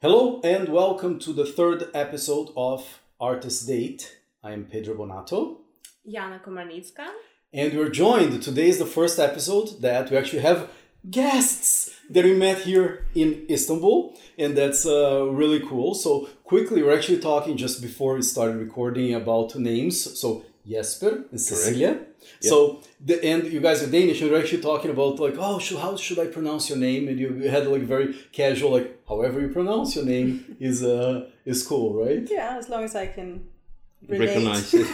Hello and welcome to the third episode of Artist Date. I am Pedro Bonato. Jana Komarnicka. And we're joined. Today is the first episode that we actually have guests that we met here in Istanbul, and that's uh, really cool. So, quickly, we're actually talking just before we started recording about names. So, Jesper and Cecilia. So, the and you guys are Danish, and we're actually talking about like, oh, should, how should I pronounce your name? And you, you had like very casual, like, however you pronounce your name is uh is cool, right? Yeah, as long as I can relate. Recognize it.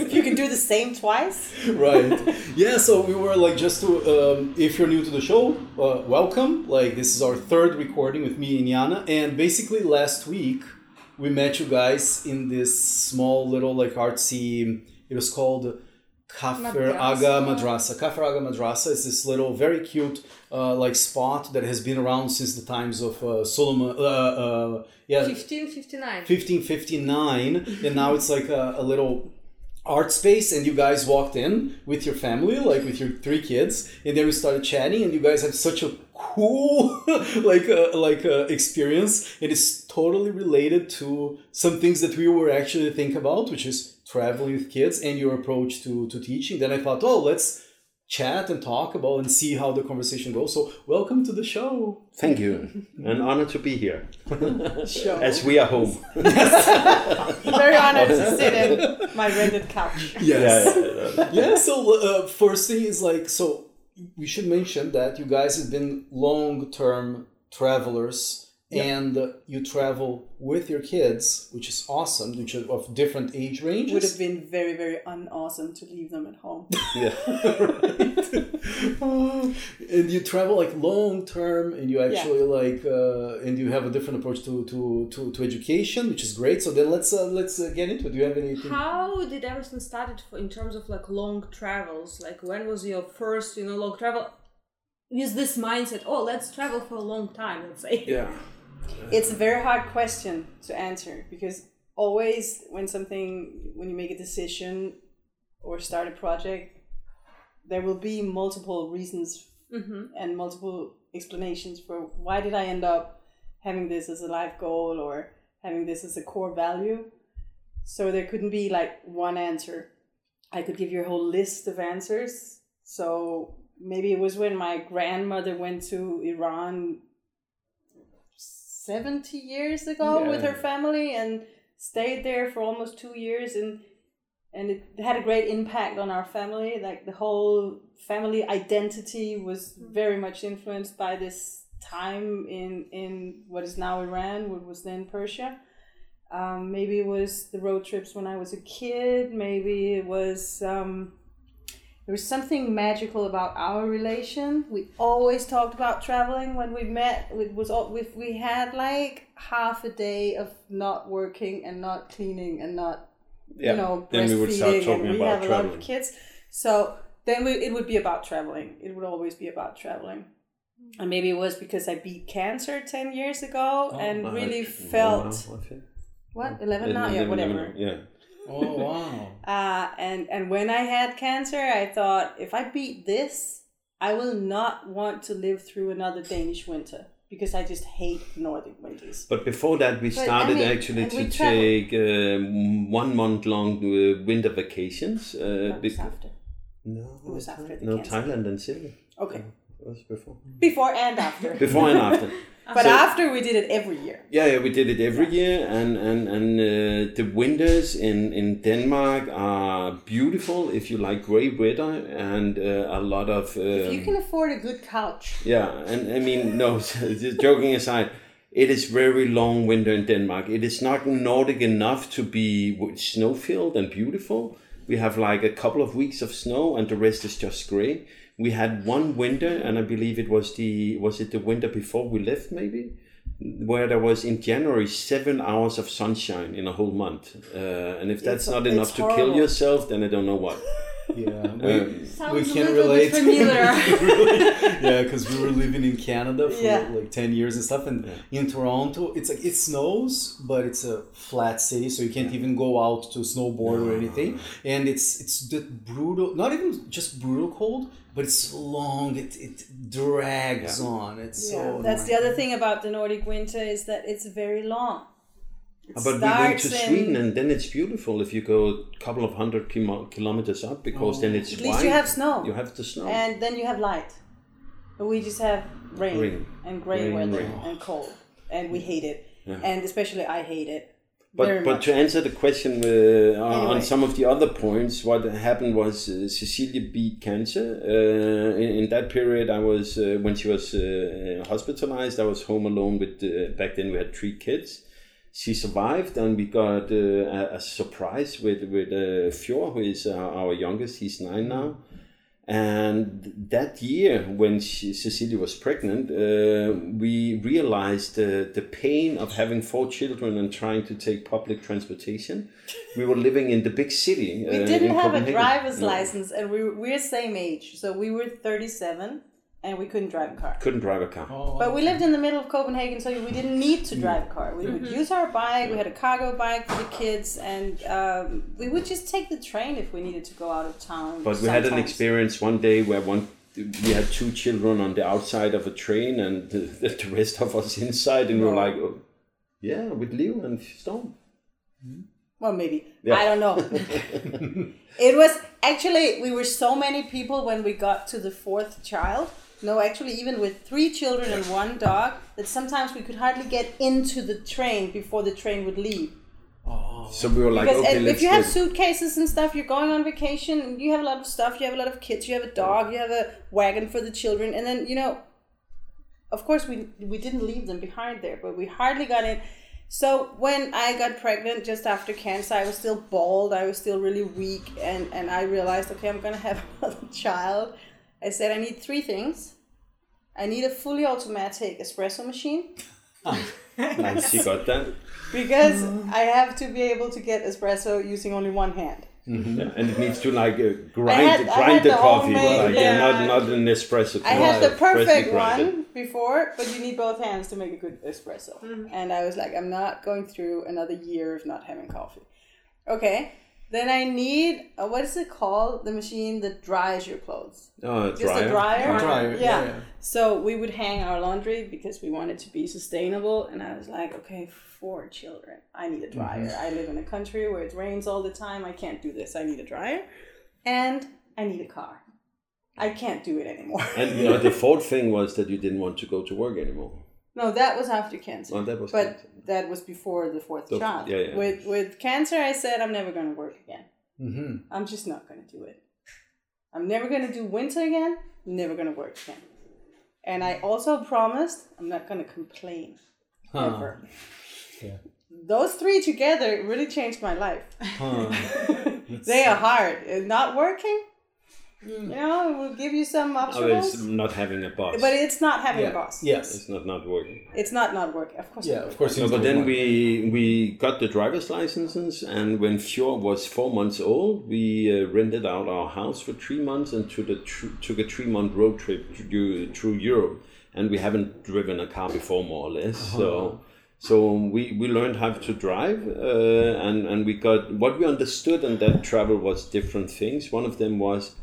if you can do the same twice. right yeah so we were like just to um, if you're new to the show uh, welcome like this is our third recording with me and Yana and basically last week we met you guys in this small little like artsy it was called Cafer Aga Madrasa. Cafer Aga Madrasa is this little very cute uh, like spot that has been around since the times of uh, Solomon. Uh, uh, yeah, 1559. 1559 and now it's like a, a little art space and you guys walked in with your family like with your three kids and then we started chatting and you guys have such a cool like uh, like uh, experience it is totally related to some things that we were actually think about which is traveling with kids and your approach to to teaching then i thought oh let's chat and talk about and see how the conversation goes so welcome to the show Thank you. An honor to be here, Show. as we are home. Very honored to sit in my rented couch. yes Yeah, yeah, yeah so uh, first thing is like so we should mention that you guys have been long-term travelers and uh, you travel with your kids which is awesome which are of different age ranges Would have been very, very unawesome to leave them at home. yeah. and you travel like long term and you actually like uh, and you have a different approach to, to to to education which is great so then let's uh, let's uh, get into it do you have anything How did everything started for, in terms of like long travels? Like when was your first, you know, long travel? Use this mindset. Oh, let's travel for a long time. Let's say. Yeah. It's a very hard question to answer because always when something, when you make a decision or start a project, there will be multiple reasons Mm-hmm. and multiple explanations for why did I end up having this as a life goal or having this as a core value. So there couldn't be like one answer. I could give you a whole list of answers. So maybe it was when my grandmother went to Iran 70 years ago with her family and stayed there for almost 2 years and and it had a great impact on our family. Like the whole family identity was very much influenced by this time in in what is now Iran what was then Persia. Um, maybe it was the road trips when I was a kid. Maybe it was um, there was something magical about our relation. We always talked about traveling when we met. It was all if we had like half a day of not working and not cleaning and not Yeah. you know Then we would start breastfeeding talking and we about have a lot of traveling. kids. So then we, it would be about traveling. It would always be about traveling. And maybe it was because I beat cancer ten years ago oh, and really felt now, I think. what eleven now, yeah, whatever. Yeah. Oh wow Uh, and and when I had cancer, I thought if I beat this, I will not want to live through another Danish winter because I just hate Nordic winters. But before that, we I started mean, actually to take um, one month long uh, winter vacations. Uh, was after. no, It was after no cancer. Thailand and Sydney. Okay, It was before. before and after. Before and after. but So- after we did it every year. Yeah, yeah, we did it every year, and and and uh, the winters in in Denmark are beautiful if you like grey weather and uh, a lot of. Um, If you can afford a good couch, Yeah, and I mean, no, just joking aside, it is very long winter in Denmark. It is not Nordic enough to be snow filled and beautiful. We have like a couple of weeks of snow, and the rest is just grey. We had one winter, and I believe it was the was it the winter before we left, maybe, where there was in January seven hours of sunshine in a whole month. Uh, and if that's It's- not enough to kill yourself, then I don't know what. Yeah, Um, we, Sounds we can little relate. bit familiar. yeah, because we were living in Canada for Yeah. like ten years and stuff, and in Toronto, it's like it snows, but it's a flat city, so you can't even go out to snowboard or anything, and it's it's the brutal, not even just brutal cold, but it's long. It it drags Yeah. on. It's Yeah, so. that's the other thing about the Nordic winter is that it's very long. It But we went to Sweden, and then it's beautiful if you go a couple of hundred kilo- kilometers up, because then it's At least you have snow. You have the snow. and then you have light. But we just have rain, Rain. and grey Rain, weather rain. and cold, and we hate it. Yeah. And especially I hate it. But very but much. to answer the question uh, on- Anyway. on some of the other points, what happened was uh, Cecilia beat cancer. Uh, in, in that period, I was uh, when she was uh, hospitalized. I was home alone with. Uh, back then, we had three kids. She survived, and we got uh, a, a surprise with with uh, Fjord, who is uh, our youngest. He's nine now. And that year, when she, Cecilia was pregnant, uh, we realized uh, the pain of having four children and trying to take public transportation. We were living in the big city. we uh, didn't have a driver's No, license, and we were, we're same age. So we were 37, and we couldn't drive a car. Couldn't drive a car. Oh, But we lived in the middle of Copenhagen, so we didn't need to mm. drive a car. We would mm-hmm. use our bike. We had a cargo bike for the kids, and um, we would just take the train if we needed to go out of town. But we had an experience one day where one we had two children on the outside of a train and the, the rest of us inside, and we were like, oh, "Yeah, with Leo and Storm." Hmm? Well, maybe. Yeah. I don't know. it was actually, we were so many people when we got to the fourth child. No, actually, even with three children and one dog, that sometimes we could hardly get into the train before the train would leave. Oh. So we were like, Because "Okay, and let's if you have get- suitcases and stuff, you're going on vacation, and you have a lot of stuff, you have a lot of kids, you have a dog, you have a wagon for the children, and then, you know, of course we we didn't leave them behind there, but we hardly got in. So when I got pregnant just after cancer, I was still bald, I was still really weak, and and I realized, okay, I'm gonna have another child. I said I need three things. I need a fully automatic espresso machine And she got that. because I have to be able to get espresso using only one hand. Yeah, and it needs to like uh, grind had- grind the the coffee, homemade, like yeah. not not an espresso. I had the perfect one before, but you need both hands to make a good espresso. And I was like, I'm not going through another year of not having coffee. Okay. Then I need uh, what is it called? The machine that dries your clothes. Oh, Just dryer. a dryer. Dryer, Yeah. yeah, yeah. So we would hang our laundry because we wanted to be sustainable, and I was like, okay, four children. I need a dryer. I live in a country where it rains all the time. I can't do this. I need a dryer, and I need a car. I can't do it anymore. And you know, the fourth thing was that you didn't want to go to work anymore. No, that was after cancer. Oh, that was but cancer. that was before the fourth The- child. yeah, yeah. With with cancer, I said I'm never going to work again. Mm-hmm. I'm just not going to do it. I'm never going to do winter again. I'm Never going to work again. And I also promised I'm not going to complain ever. Yeah. Those three together really changed my life. Huh. they are hard. It's not working. You know, it will give you some Oh, obstacles, it's not having a boss. but it's not having Yeah. a boss. Yes. it's not not working. It's not not working. Of course. Yeah, of course. No, but then one. we we got the driver's licenses, and when Fjord was four months old, we uh, rented out our house for three months and took a tr- took a three month road trip through through Europe. And we haven't driven a car before, more or less. So so we we learned how to drive, uh, and and we got what we understood in that travel was different things. One of them was.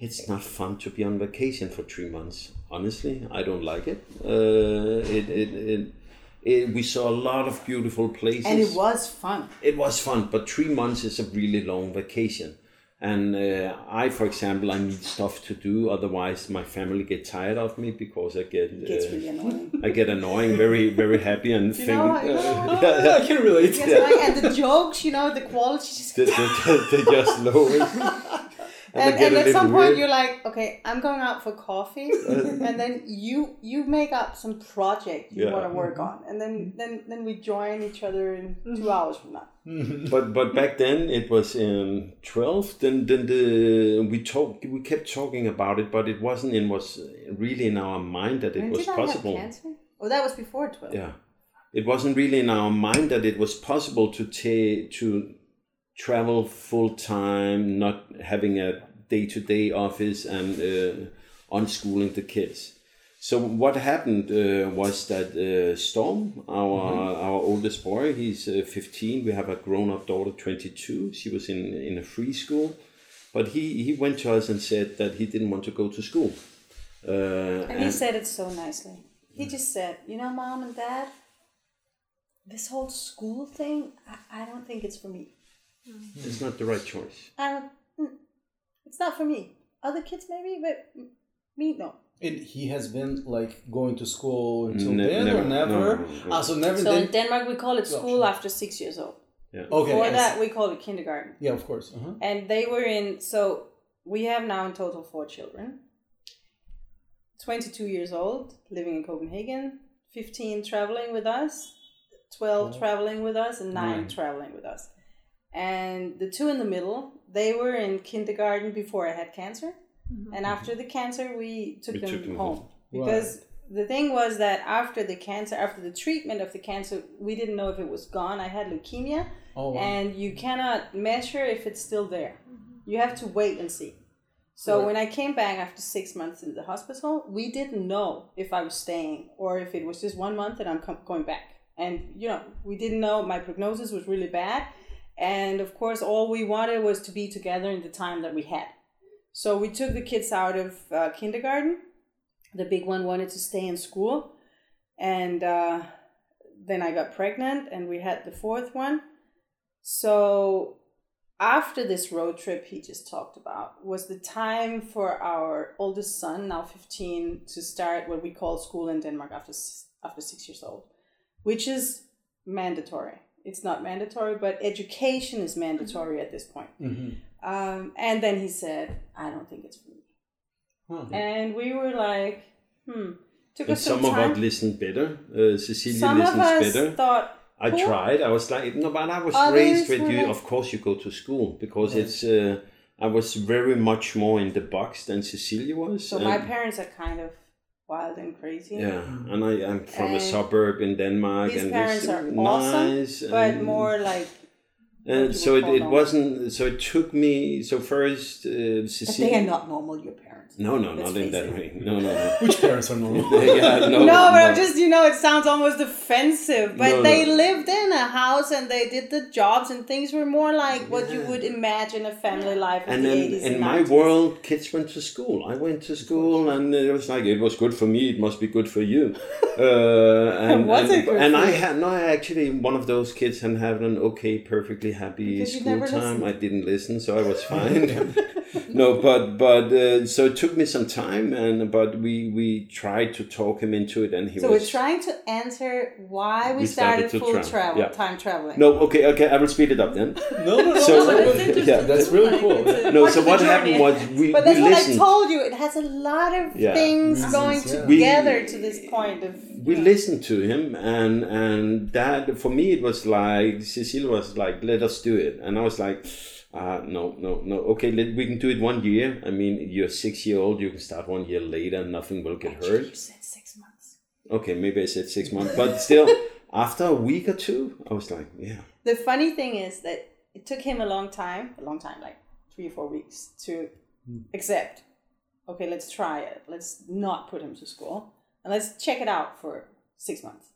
It's not fun to be on vacation for three months. Honestly, I don't like it. Uh, it, it, it, it we saw a lot of beautiful places And it was fun. it was fun but three months is a really long vacation and uh, i for example i need stuff to do otherwise my family get tired of me because i get uh, really annoying. i get annoying very very happy and think know, uh, you know, yeah, yeah. I can relate. Like, and the jokes, you know, the quality just they, they, they just lower it. and, they and at some point weird. you're like, okay, I'm going out for coffee, uh. and then you you make up some project you Yeah. want to work mm-hmm. on, and then mm-hmm. then then we join each other in mm-hmm. two hours from now. but but back then it was in 12 then then the we talked we kept talking about it but it wasn't in was really in our mind that it When was did possible I have cancer? Oh, that was before twelve. yeah it wasn't really in our mind that it was possible to take to travel full time not having a day to day office and uh, unschooling the kids. So what happened uh, was that uh, Storm, our our oldest boy, he's uh, 15. We have a grown up daughter, 22. She was in in a free school, but he he went to us and said that he didn't want to go to school. Uh, And he said it so nicely. He just said, you know, mom and dad, this whole school thing, I, I don't think it's for me. It's not the right choice. I don't, mm, it's not for me. Other kids maybe, but mm, me, no. And he has been like going to school until Ne- then never. or never? No, no, no, no. Ah, so never So then. in Denmark, we call it school sure. after six years old. okay. Before I that, we call it kindergarten. yeah, of course. Uh-huh. And they were in, so we have now in total four children 22 years old, living in Copenhagen, 15 traveling with us, 12 traveling with us, and 9 Nine. traveling with us. And the two in the middle, they were in kindergarten before I had cancer. Mm-hmm. And after the cancer, we took We them took them home. home. Because the thing was that after the cancer, after the treatment of the cancer, we didn't know if it was gone. I had leukemia Oh, wow. and you cannot measure if it's still there. Mm-hmm. You have to wait and see. So Right. when I came back after six months in the hospital, we didn't know if I was staying or if it was just one month and I'm com- going back. And you know, we didn't know. My prognosis was really bad, and of course, all we wanted was to be together in the time that we had. So we took the kids out of uh, kindergarten. The big one wanted to stay in school, and uh, then I got pregnant, and we had the fourth one. So after this road trip he just talked about was the time for our oldest son, now 15, to start what we call school in Denmark after after 6 years old, which is mandatory. It's not mandatory, but education is mandatory at this point. Mhm. Um, and then he said, I don't think it's for me. Huh. And we were like, hmm. Took us some some of us listened better. Uh, Cecilia some of listens us better. thought, I Cool. tried. I was like, no, but I was Others raised with you. like- Of course, you go to school because it's. Uh, I was very much more in the box than Cecilia was. so my parents are kind of wild and crazy. Yeah, and I am from a suburb in Denmark, His and parents it's are nice, awesome, but and- more like And so it, it normal. wasn't. So it took me. So first, uh, But they are not normal, your parents. No, no, not in that it. way. No, no, no. Which parents are normal? yeah, no, No, but I'm just, you know, it sounds almost offensive. But No, they no. lived in a house and they did the jobs and things were more like what you would imagine a family life in And the then 80s in and my 90s. world, kids went to school. I went to school, and it was like it was good for me. It must be good for you. Uh, and Was and, it good and for I you? had no. I actually one of those kids and had an okay, perfectly happy Because school time. listened. I didn't listen, so I was fine. no, but but uh, so it took me some time, and but we we tried to talk him into it, and he So was. we're trying to answer why we, We started started, full travel, travel, yeah. time traveling. no, okay, okay. I will speed it up then. no, no, no. So- it's like- It's interesting. Yeah, that's really cool. No, so what journey. happened was we But that's we what listened. I told you. It has a lot of Yeah. things Reasons, going yeah. together We- to this point of. we listened to him and and that for me it was like Cecilia was like let us do it and I was like uh, no no no okay let, we can do it one year I mean you're six year old you can start one year later nothing will get hurt You said six months. okay maybe I said six months but still after a week or two I was like yeah The funny thing is that it took him a long time, a long time, like three or four weeks, to accept. Okay, let's try it. Let's not put him to school, and let's check it out for six months.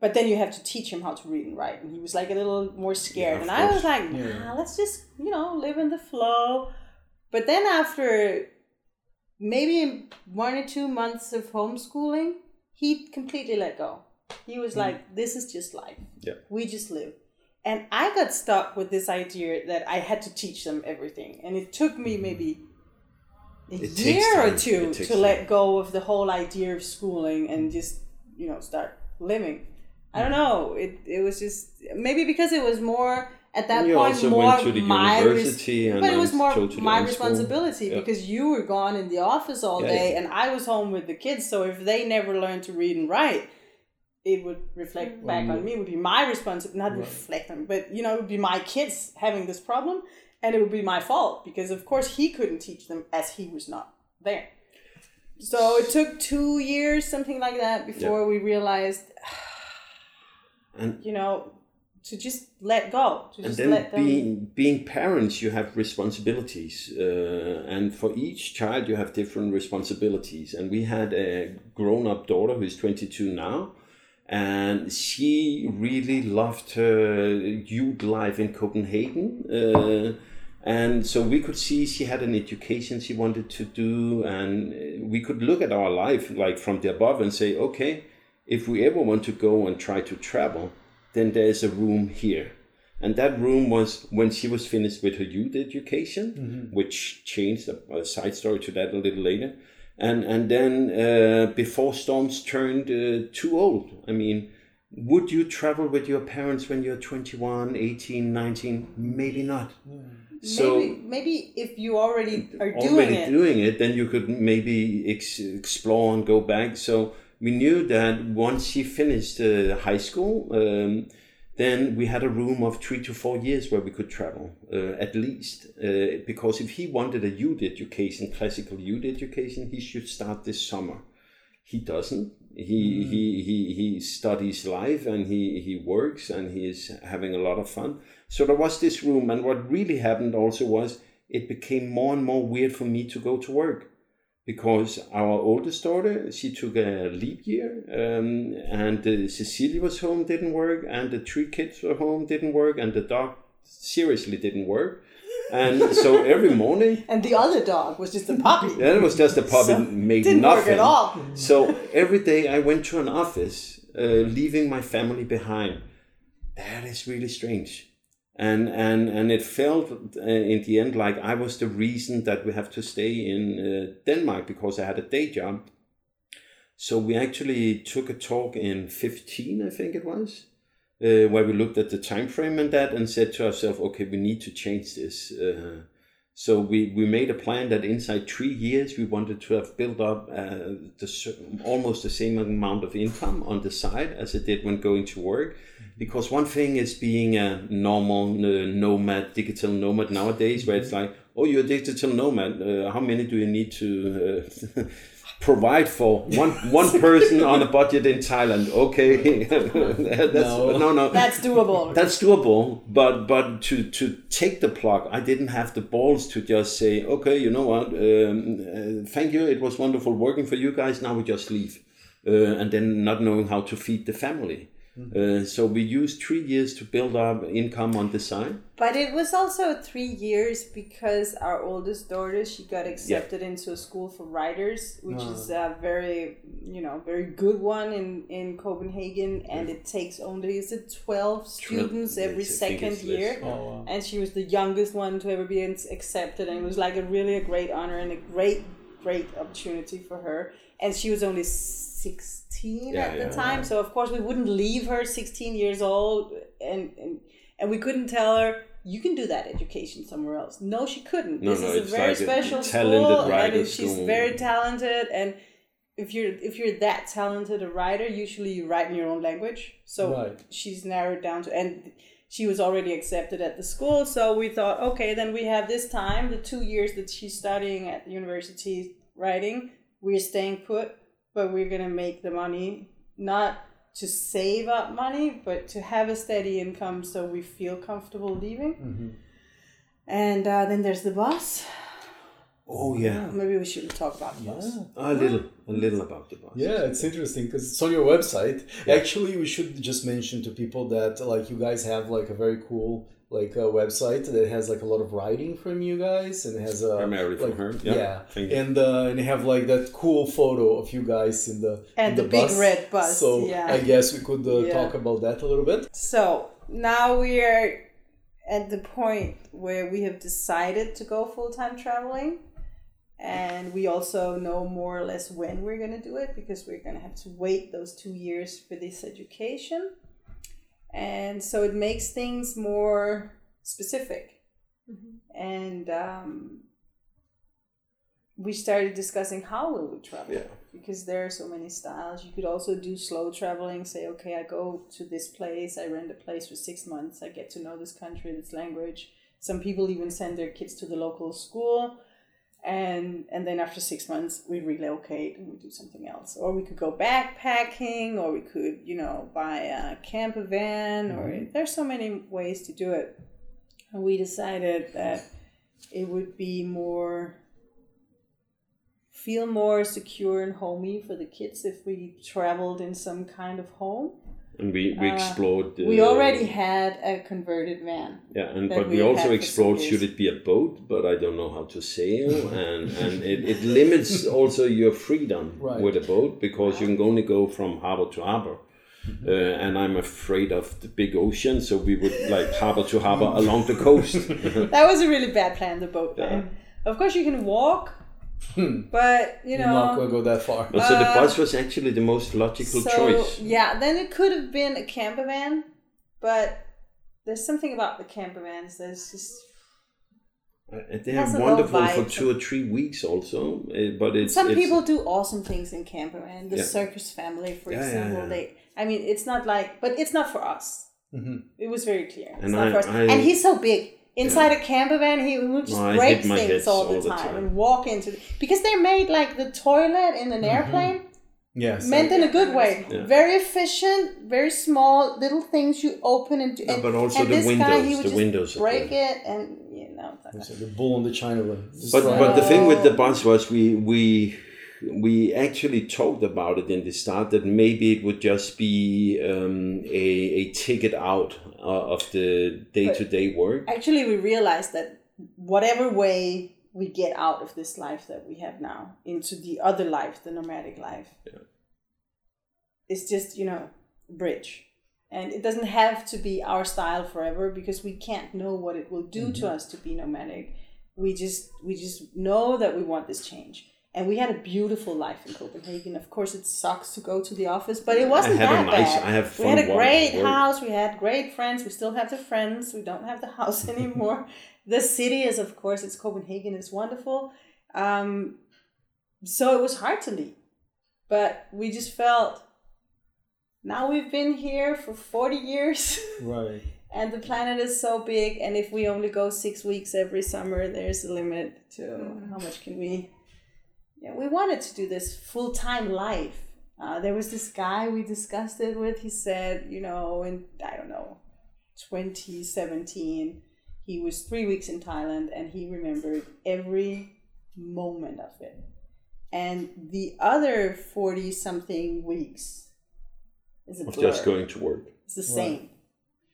But then you have to teach him how to read and write, and he was like a little more scared. Yeah, and I was like, nah, Yeah. let's just you know live in the flow. But then after maybe one or two months of homeschooling, he completely let go. He was like, "This is just life. Yeah. We just live." And I got stuck with this idea that I had to teach them everything, and it took me maybe a It year or two to time. let go of the whole idea of schooling and just you know start living. I don't know. It it was just maybe because it was more at that You point also more went to the my university and but it was more my responsibility Yeah. because you were gone in the office all Yeah, day yeah. and I was home with the kids. So if they never learned to read and write, it would reflect mm. back on me. It would be my responsibility, not reflect on, but you know, it would be my kids having this problem, and it would be my fault because of course he couldn't teach them as he was not there. So it took two years, something like that, before we realized, And- you know, to just let go, to and then let them. being being parents you have responsibilities uh, and for each child you have different responsibilities and we had a grown-up daughter who's 22 now and she really loved her youth life in copenhagen uh, and so we could see she had an education she wanted to do and we could look at our life like from the above and say okay if we ever want to go and try to travel then there's a room here and that room was when she was finished with her youth education, which changed a, a side story to that a little later. And and then uh, before Storms turned uh, too old, I mean, would you travel with your parents when you're 21, 18, 19? Maybe not. So maybe, maybe if you already are doing already it, doing it, then you could maybe ex- explore and go back. So we knew that once she finished uh, high school, um, then we had a room of three to four years where we could travel uh, at least. Uh, because if he wanted a youth education, classical youth education, he should start this summer. He doesn't. He, he, he, he studies life and he, he works and he is having a lot of fun. So there was this room, and what really happened also was it became more and more weird for me to go to work because our oldest daughter she took a leap year um, and uh, cecilia was home didn't work and the three kids were home didn't work and the dog seriously didn't work and so every morning and the other dog was just a puppy. then it was just a puppy So, made Didn't nothing work at all. so every day I went to an office, uh, leaving my family behind. That is really strange, and and and it felt uh, in the end like I was the reason that we have to stay in uh, Denmark because I had a day job. So we actually took a talk in fifteen, I think it was, uh, where we looked at the time frame and that, and said to ourselves, okay, we need to change this. Uh, so we, we made a plan that inside three years we wanted to have built up uh, the, almost the same amount of income on the side as it did when going to work. Because one thing is being a normal uh, nomad, digital nomad nowadays, where it's like, oh, you're a digital nomad. Uh, how many do you need to uh, provide for one one person on a budget in Thailand? Okay, that's, No. no, no, That's doable. that's doable, but but to to take the plug, I didn't have the balls to just say, okay, you know what? Um, uh, thank you. It was wonderful working for you guys. Now we just leave, uh, and then not knowing how to feed the family. Uh, so we used three years to build up income on the side. But it was also three years because our oldest daughter she got accepted into a school for writers, which is a very you know very good one in in Copenhagen, and it takes only is it twelve students every Yes, second year, Oh, wow. and she was the youngest one to ever be accepted, and it was like a really a great honor and a great great opportunity for her, and she was only sixteen Yeah, at the yeah, time, so of course we wouldn't leave her sixteen years old, and and and we couldn't tell her you can do that education somewhere else. No, she couldn't. No, this no, is a very like a special talented school, and she's school. very talented. And if you're if you're that talented a writer, usually you write in your own language. So Right. she's narrowed down to and. She was already accepted at the school, so we thought, okay, then we have this time, the two years that she's studying at the university writing, we're staying put, but we're gonna make the money not to save up money, but to have a steady income so we feel comfortable leaving. And uh, then there's the bus. Oh yeah, Maybe we shouldn't talk about the bus. a little, a little about the boss. Yeah, it's interesting because it's on your website. Actually, we should just mention to people that like you guys have like a very cool like a website that has like a lot of writing from you guys and has a Primarily from like, her, yeah. Yeah, Thank and uh, and you have like that cool photo of you guys in the And in the big red bus, So yeah. I guess we could uh, Yeah. talk about that a little bit. So now we are at the point where we have decided to go full time traveling. And we also know more or less when we're going to do it because we're going to have to wait those two years for this education. And so it makes things more specific. And um, we started discussing how will we travel Yeah. because there are so many styles. You could also do slow traveling. Say, okay, I go to this place. I rent a place for six months. I get to know this country, this language. Some people even send their kids to the local school. And and then after six months we relocate and we do something else. Or we could go backpacking or we could you know buy a camper van or mm-hmm. there's so many ways to do it. And we decided that it would be more feel more secure and homey for the kids if we traveled in some kind of home And we, we explored. Uh, we already had a converted van Yeah, and but we we also explored should it be a boat, but I don't know how to sail, and and it, it limits also your freedom Right. with a boat because you can only go from harbor to harbor. Uh, and I'm afraid of the big ocean, so we would like harbor to harbor along the coast. that was a really bad plan the boat van of course you can walk but you You're not going to go that far. But so the bus was actually the most logical so choice. yeah then it could have been a camper van but there's something about the camper vans that's just Uh, They Has are wonderful for two or three weeks also, uh, but it's some it's, people do awesome things in camper van the Yeah. circus family for Yeah, yeah, example yeah. they i mean it's not like but it's not for us it was very clear it's And not I- for us I- and he's so big inside a camper van he would just oh, No, break things heads all the, all the time, time. and walk into the, because they're made like the toilet in an mm-hmm. airplane Yes. meant in a good way. Yeah. Very efficient, very small little things you open and do. No, but also and the this guy, windows, he would the just windows break good. it, and you know. So the bull on the China one. But Destroy but it. the thing with the oh. bus was we we we actually talked about it in the start that maybe it would just be um, a a ticket out uh, of the day to day work. Actually, we realized that whatever way we get out of this life that we have now into the other life, the nomadic life, it's just you know bridge. And it doesn't have to be our style forever because we can't know what it will do to us to be nomadic. We just we just know that we want this change. And we had a beautiful life in Copenhagen. Of course, it sucks to go to the office, but it wasn't had a that nice- bad. I have we had a great work. house. We had great friends. We still have the friends. We don't have the house anymore. the city is, of course, it's Copenhagen. It's wonderful. Um, so it was hard to leave, but we just felt. Now we've been here for forty years. Right. and the planet is so big and if we only go six weeks every summer there's a limit to how much can we yeah we wanted to do this full-time life uh, there was this guy we discussed it with he said you know in i don't know 2017 he was three weeks in thailand and he remembered every moment of it and the other 40 something weeks is a blur. just going to work. It's the same.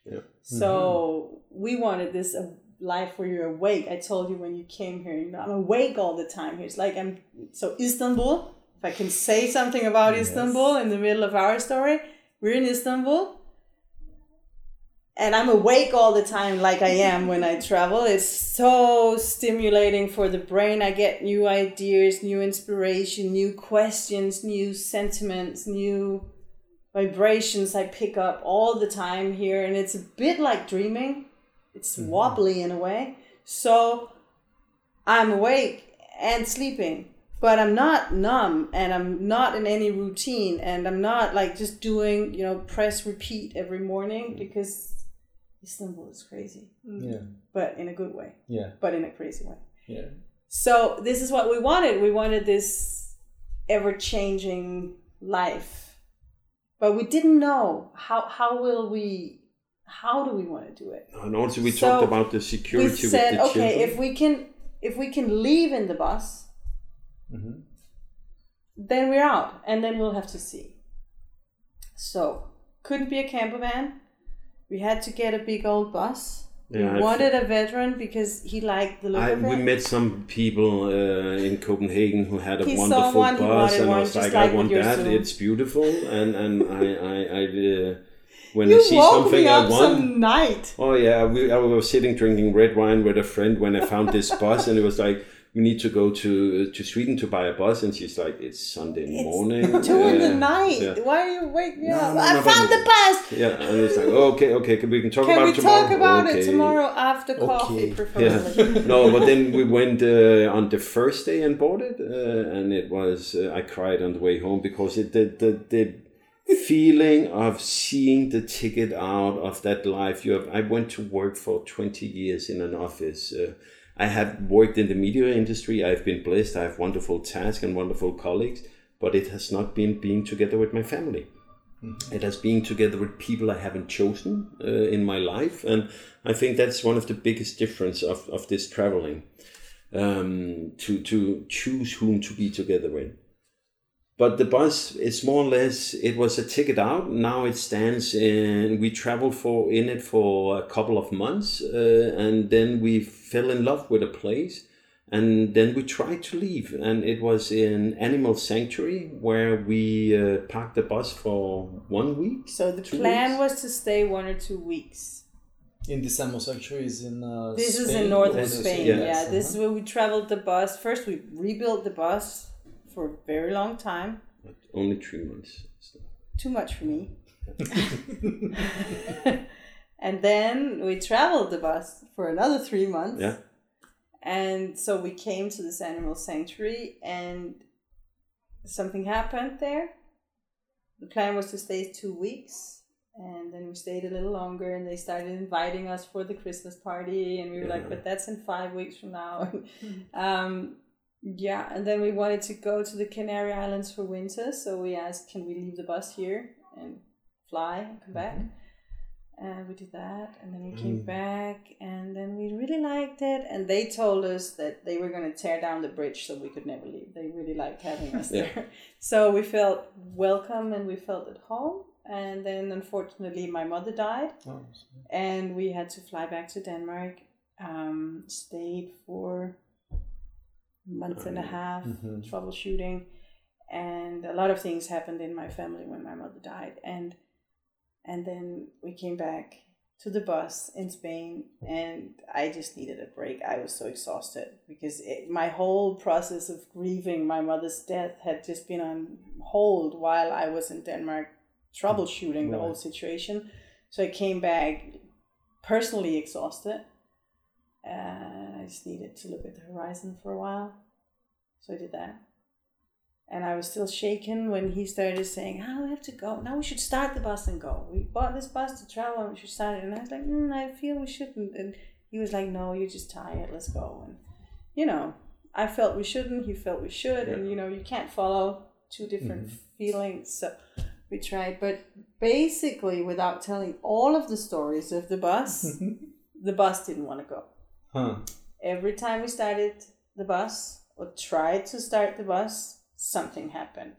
Yeah. So we wanted this uh, life where you're awake. I told you when you came here, you know, I'm awake all the time here. It's like I'm so Istanbul. If I can say something about Istanbul in the middle of our story, we're in Istanbul. And I'm awake all the time, like I am when I travel. It's so stimulating for the brain. I get new ideas, new inspiration, new questions, new sentiments, new vibrations I pick up all the time here, and it's a bit like dreaming. It's mm-hmm. wobbly in a way. So I'm awake and sleeping, but I'm not numb and I'm not in any routine and I'm not like just doing, you know, press repeat every morning mm. because Istanbul is crazy, mm. Yeah. but in a good way, Yeah. but in a crazy way. Yeah. So this is what we wanted. We wanted this ever changing life. But we didn't know how how will we how do we want to do it? And also we So, talked about the security. We security said, with the okay, children. if we can if we can leave in the bus, Mhm. then we're out, and then we'll have to see. So couldn't be a camper van. We had to get a big old bus. Yeah, we wanted a veteran because he liked the look I, of it. we met some people uh, in Copenhagen who had a He wonderful one, bus, wanted and I one, was just like, like I want with your that. Zoom. It's beautiful, and and I I, I uh, when you I see woke something me I want. some night. Oh yeah, we, I was sitting drinking red wine with a friend when I found this bus, and it was like we need to go to to Sweden to buy a bus, and she's like, it's Sunday morning, Two in the night. yeah. Why are you waking me No, up? no, I no, found the bus. Yeah, and it's like, oh, okay, okay, we can talk Can about we it tomorrow. talk about okay. it tomorrow after coffee, Okay. preferably? Yeah. no, but then we went uh, on the first day and bought it, uh, and it was uh, I cried on the way home because it the the, the feeling of seeing the ticket out of that life. You have. I went to work for twenty years in an office. Uh, I have worked in the media industry. I've been blessed. I have wonderful tasks and wonderful colleagues, but it has not been being together with my family. It has been together with people I haven't chosen uh, in my life, and I think that's one of the biggest difference of, of this traveling um, to to choose whom to be together with. But the bus is more or less it was a ticket out. Now it stands in. We traveled for in it for a couple of months, uh, and then we fell in love with a place, and then we tried to leave. And it was in Animal Sanctuary where we uh, parked the bus for one week. So the plan weeks? was to stay one or two weeks. In this Animal Sanctuary is in uh, This is in northern or Spain. yeah. Yeah, this is uh-huh. where we traveled the bus. First, we rebuilt the bus for a very long time. Only three months. So- Too much for me. and then we traveled the bus for another three months. Yeah. And so we came to this animal sanctuary, and something happened there. The plan was to stay two weeks, and then we stayed a little longer, and they started inviting us for the Christmas party, and we were like, "But that's in five weeks from now." um, yeah, and then we wanted to go to the Canary Islands for winter, so we asked, "Can we leave the bus here and fly and come back?" And we did that, and then we came back, and then we really liked it. And they told us that they were going to tear down the bridge so we could never leave. They really liked having us Yeah. there. So we felt welcome and we felt at home. And then unfortunately, my mother died, Oh, and we had to fly back to Denmark. Um, stayed for month and a half, Mhm. troubleshooting, and a lot of things happened in my family when my mother died. And and then we came back to the bus in Spain, and I just needed a break. I was so exhausted because it, my whole process of grieving my mother's death had just been on hold while I was in Denmark troubleshooting the whole situation. So I came back personally exhausted. Uh, just needed to look at the horizon for a while. So I did that. And I was still shaken when he started saying, "Ah, we have to go. Now we should start the bus and go. We bought this bus to travel and we should start it." And I was like, mm, "I feel we shouldn't." And he was like, "No, you're just tired. Let's go." And you know, I felt we shouldn't. He felt we should. And you know, you can't follow two different feelings. So we tried, but basically, without telling all of the stories of the bus, the bus didn't want to go Huh. Every time we started the bus or tried to start the bus, something happened.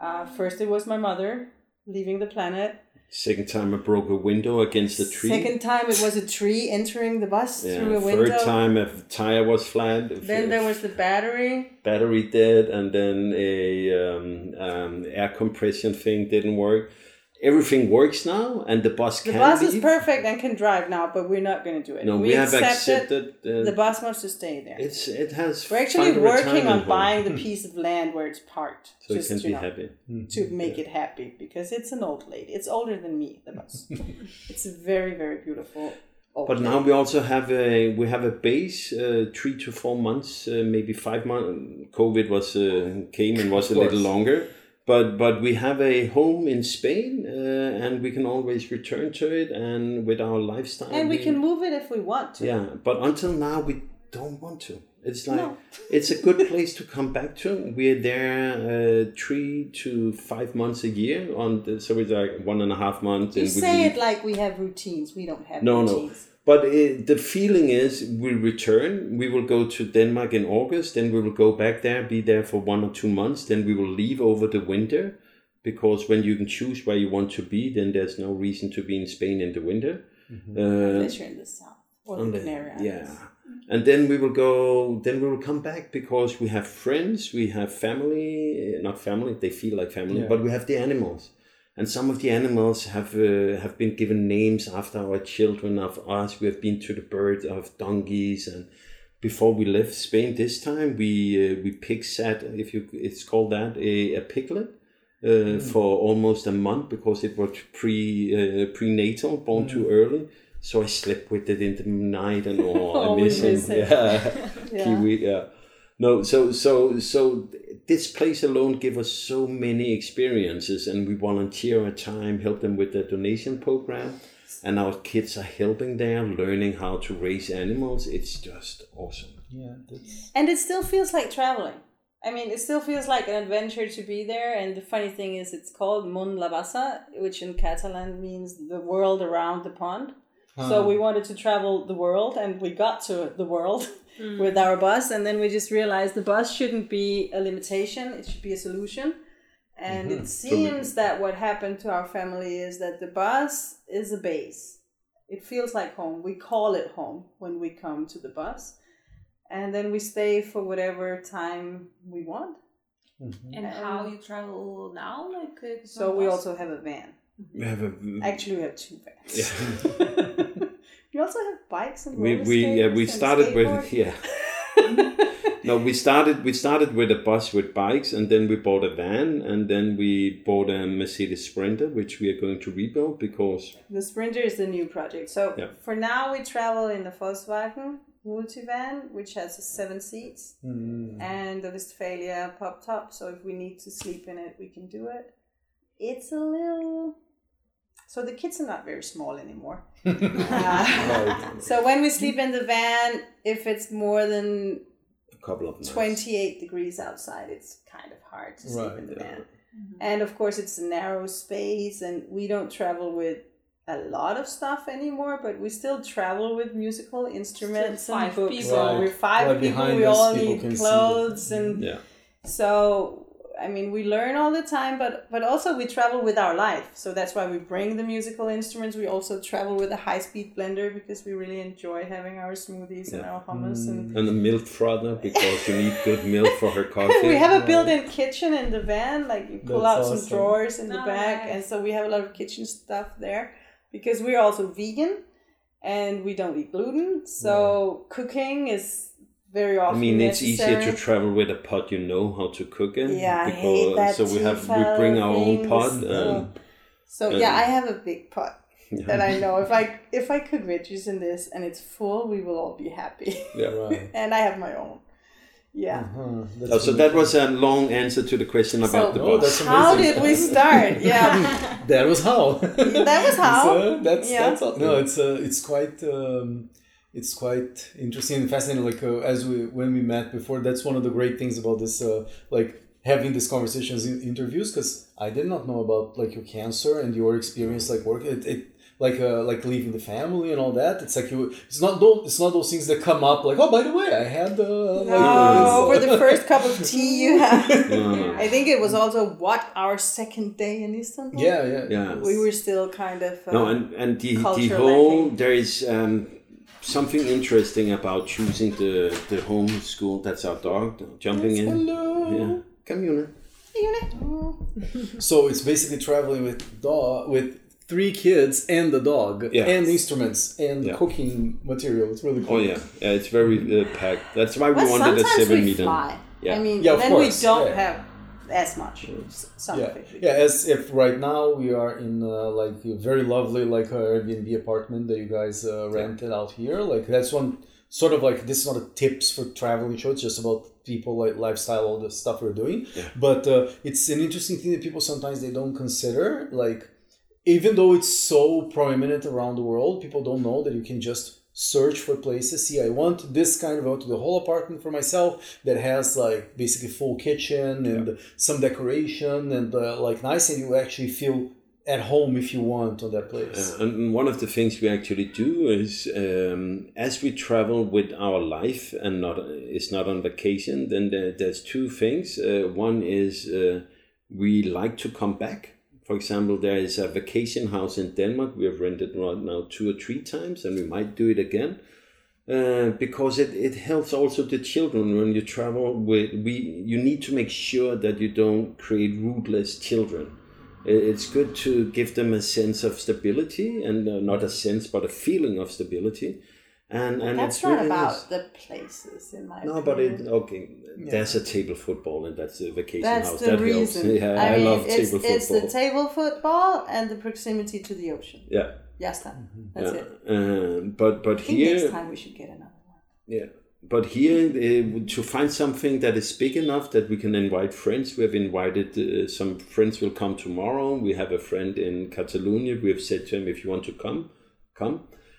Uh, first, it was my mother leaving the planet. Second time I broke a window against a tree. Second time, it was a tree entering the bus yeah, through a window. third time a tire was flat. Then there was the battery. battery dead, and then a um, um, air compression thing didn't work. Everything works now, and the bus can The can bus is perfect and can drive now, but we're not going to do it. No, we, have accepted accepted. Uh, the bus wants to stay there. it's it has. We're actually working on home, buying the piece of land where it's parked. so it can be know, happy. to make it happy because it's an old lady. It's older than me, the bus. it's very, very beautiful old But now we also have a we have a base uh, three to four months, uh, maybe five months. COVID was uh, came and was a little longer, but but we have a home in Spain, uh, and we can always return to it, and with our lifestyle, And we can move it if we want to. Yeah, but until now we don't want to. It's like No. it's a good place to come back to. We're there uh, three to five months a year on the, so it's like one and a half months. You say it like we have routines. We don't have No, no. Routines. But it, the feeling is we'll return. We will go to Denmark in August. Then we will go back there, be there for one or two months. Then we will leave over the winter because when you can choose where you want to be, then there's no reason to be in Spain in the winter. Uh, Unless you're in the south or the the- Canary Islands. yeah and then we will go then we will come back because we have friends we have family eh, not family they feel like family Yeah. but we have the animals and some of the animals have uh, have been given names after our children of us we have been to the bird of donkeys and before we left Spain this time we uh, we pig sat if you it's called that a, a piglet uh, for almost a month because it was pre uh, prenatal born too early so I slept with it in the night and all. I Oh, we miss him. it. Yeah. Yeah. Kiwi. Yeah. No. So so so this place alone give us so many experiences, and we volunteer our time, help them with the donation program, and our kids are helping there, learning how to raise animals. It's just awesome. Yeah, that's And it still feels like traveling. I mean, it still feels like an adventure to be there. And the funny thing is, it's called Mon la Bassa, which in Catalan means the world around the pond. So we um, wanted to travel the world, and we got to the world mm. with our bus. And then we just realized the bus shouldn't be a limitation; it should be a solution. And mm-hmm. it seems that what happened to our family is that the bus is a base. It feels like home. We call it home when we come to the bus. And then we stay for whatever time we want. Mm-hmm. And uh, how you travel now? Like uh, So we bus? also have a van. We have a Actually, we have two vans. yeah. We also have bikes and we we yeah we started with yeah. no, we started we started with a bus with bikes, and then we bought a van, and then we bought a Mercedes Sprinter, which we are going to rebuild because The Sprinter is the new project. So Yeah. for now, we travel in the Volkswagen multivan, which has seven seats, Mm. and the Westphalia pop top. So if we need to sleep in it, we can do it. It's a little. So the kids are not very small anymore. Uh, so when we sleep in the van, if it's more than a couple of nights. 28 degrees outside, it's kind of hard to sleep Right, in the yeah. van. And of course, it's a narrow space, and we don't travel with a lot of stuff anymore, but we still travel with musical instruments and five books. people. So Right. we're five Right people, we all need clothes, and Yeah. so I mean, we learn all the time, but but also we travel with our life. So that's why we bring the musical instruments. We also travel with a high speed blender because we really enjoy having our smoothies and our hummus and mm, and a milk frother because you need good milk for her coffee. we have a built-in kitchen in the van. Like you pull That's out some drawers in the back, Nice. and so we have a lot of kitchen stuff there because we're also vegan and we don't eat gluten. So cooking is very often. I often. mean, it's easier to travel with a pot you know how to cook in. Yeah, I hate that so we have we bring our own pot. this- And, So and- yeah, I have a big pot that I know if I if I cook veggies in this and it's full, we will all be happy. yeah. right. and I have my own. Yeah. Huh, Oh, so that was a long answer to the question about So- the Oh, How did we start? Yeah. that was how. That was how. So that's Yeah. that's all. no. It's uh, it's quite um, it's quite interesting and fascinating. Like uh, as we when we met before, that's one of the great things about this. Uh, like having these conversations in interviews because I did not know about like your cancer and your experience like work it. it like uh, like leaving the family and all that. It's like you. It's not those. It's not those things that come up like oh by the way I had uh, like, Oh, this, over the first cup of tea you had. No, no. I think it was also what our second day in Istanbul. yeah yeah Yeah. we were still kind of. Uh, No, and and the the Culture whole lacking. there is um, something interesting about choosing the the home school. That's our dog jumping in. Hello. Yeah, come Yuna. Yuna. So it's basically traveling with dog with three kids and the dog Yeah. and instruments and Yeah. cooking material. It's really cool. Oh yeah, yeah. It's very uh, packed. That's why we but wanted a seven we meter. fly. Yeah. I mean, Yeah, of then course, we don't yeah. have as much. S- Some Yeah, of it. yeah. As if right now we are in uh, like a very lovely like uh, Airbnb apartment that you guys uh, rented out here. Like that's one sort of like this is not a tips for traveling show. It's just about people like lifestyle, all the stuff we're doing. But uh, it's an interesting thing that people sometimes they don't consider. Like even though it's so prominent around the world, people don't know that you can just search for places. See, I want this kind of, I want the whole apartment for myself that has like basically full kitchen and some decoration and uh, like nice, and you actually feel at home if you want on that place. Uh, and one of the things we actually do is um, as we travel with our life and not is not on vacation then there, there's two things uh, one is uh, we like to come back for example there is a vacation house in denmark. We have rented right now two or three times and we might do it again. Uh, because it, it helps also the children. When you travel with we you need to make sure that you don't create rootless children. It's good to give them a sense of stability and uh, not a sense but a feeling of stability and and That's it's not really about nice. the places, in my no opinion. but it okay there's a table football and that's a vacation That's house the that reason. helps yeah I, i, mean, love it's, table it's football the table football and the proximity to the ocean. yeah Yes, that's yeah it. Um, but but I think here next time we should get another one. Yeah. but here uh, to find something that is big enough that we can invite friends we have invited uh, some friends will come tomorrow we have a friend in catalonia we have said to him if you want to come come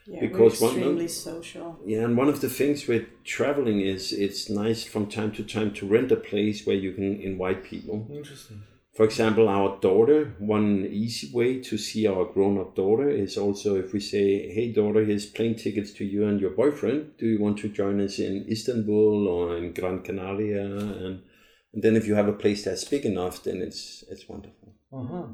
Yeah, Because we're one- extremely social. yeah and one of the things with traveling is it's nice from time to time to rent a place where you can invite people Interesting. for example, our daughter, one easy way to see our grown up daughter is also if we say, Hey, daughter, here's plane tickets to you and your boyfriend. Do you want to join us in Istanbul or in Gran Canaria? And, and then if you have a place that's big enough, then it's it's wonderful. Uh huh.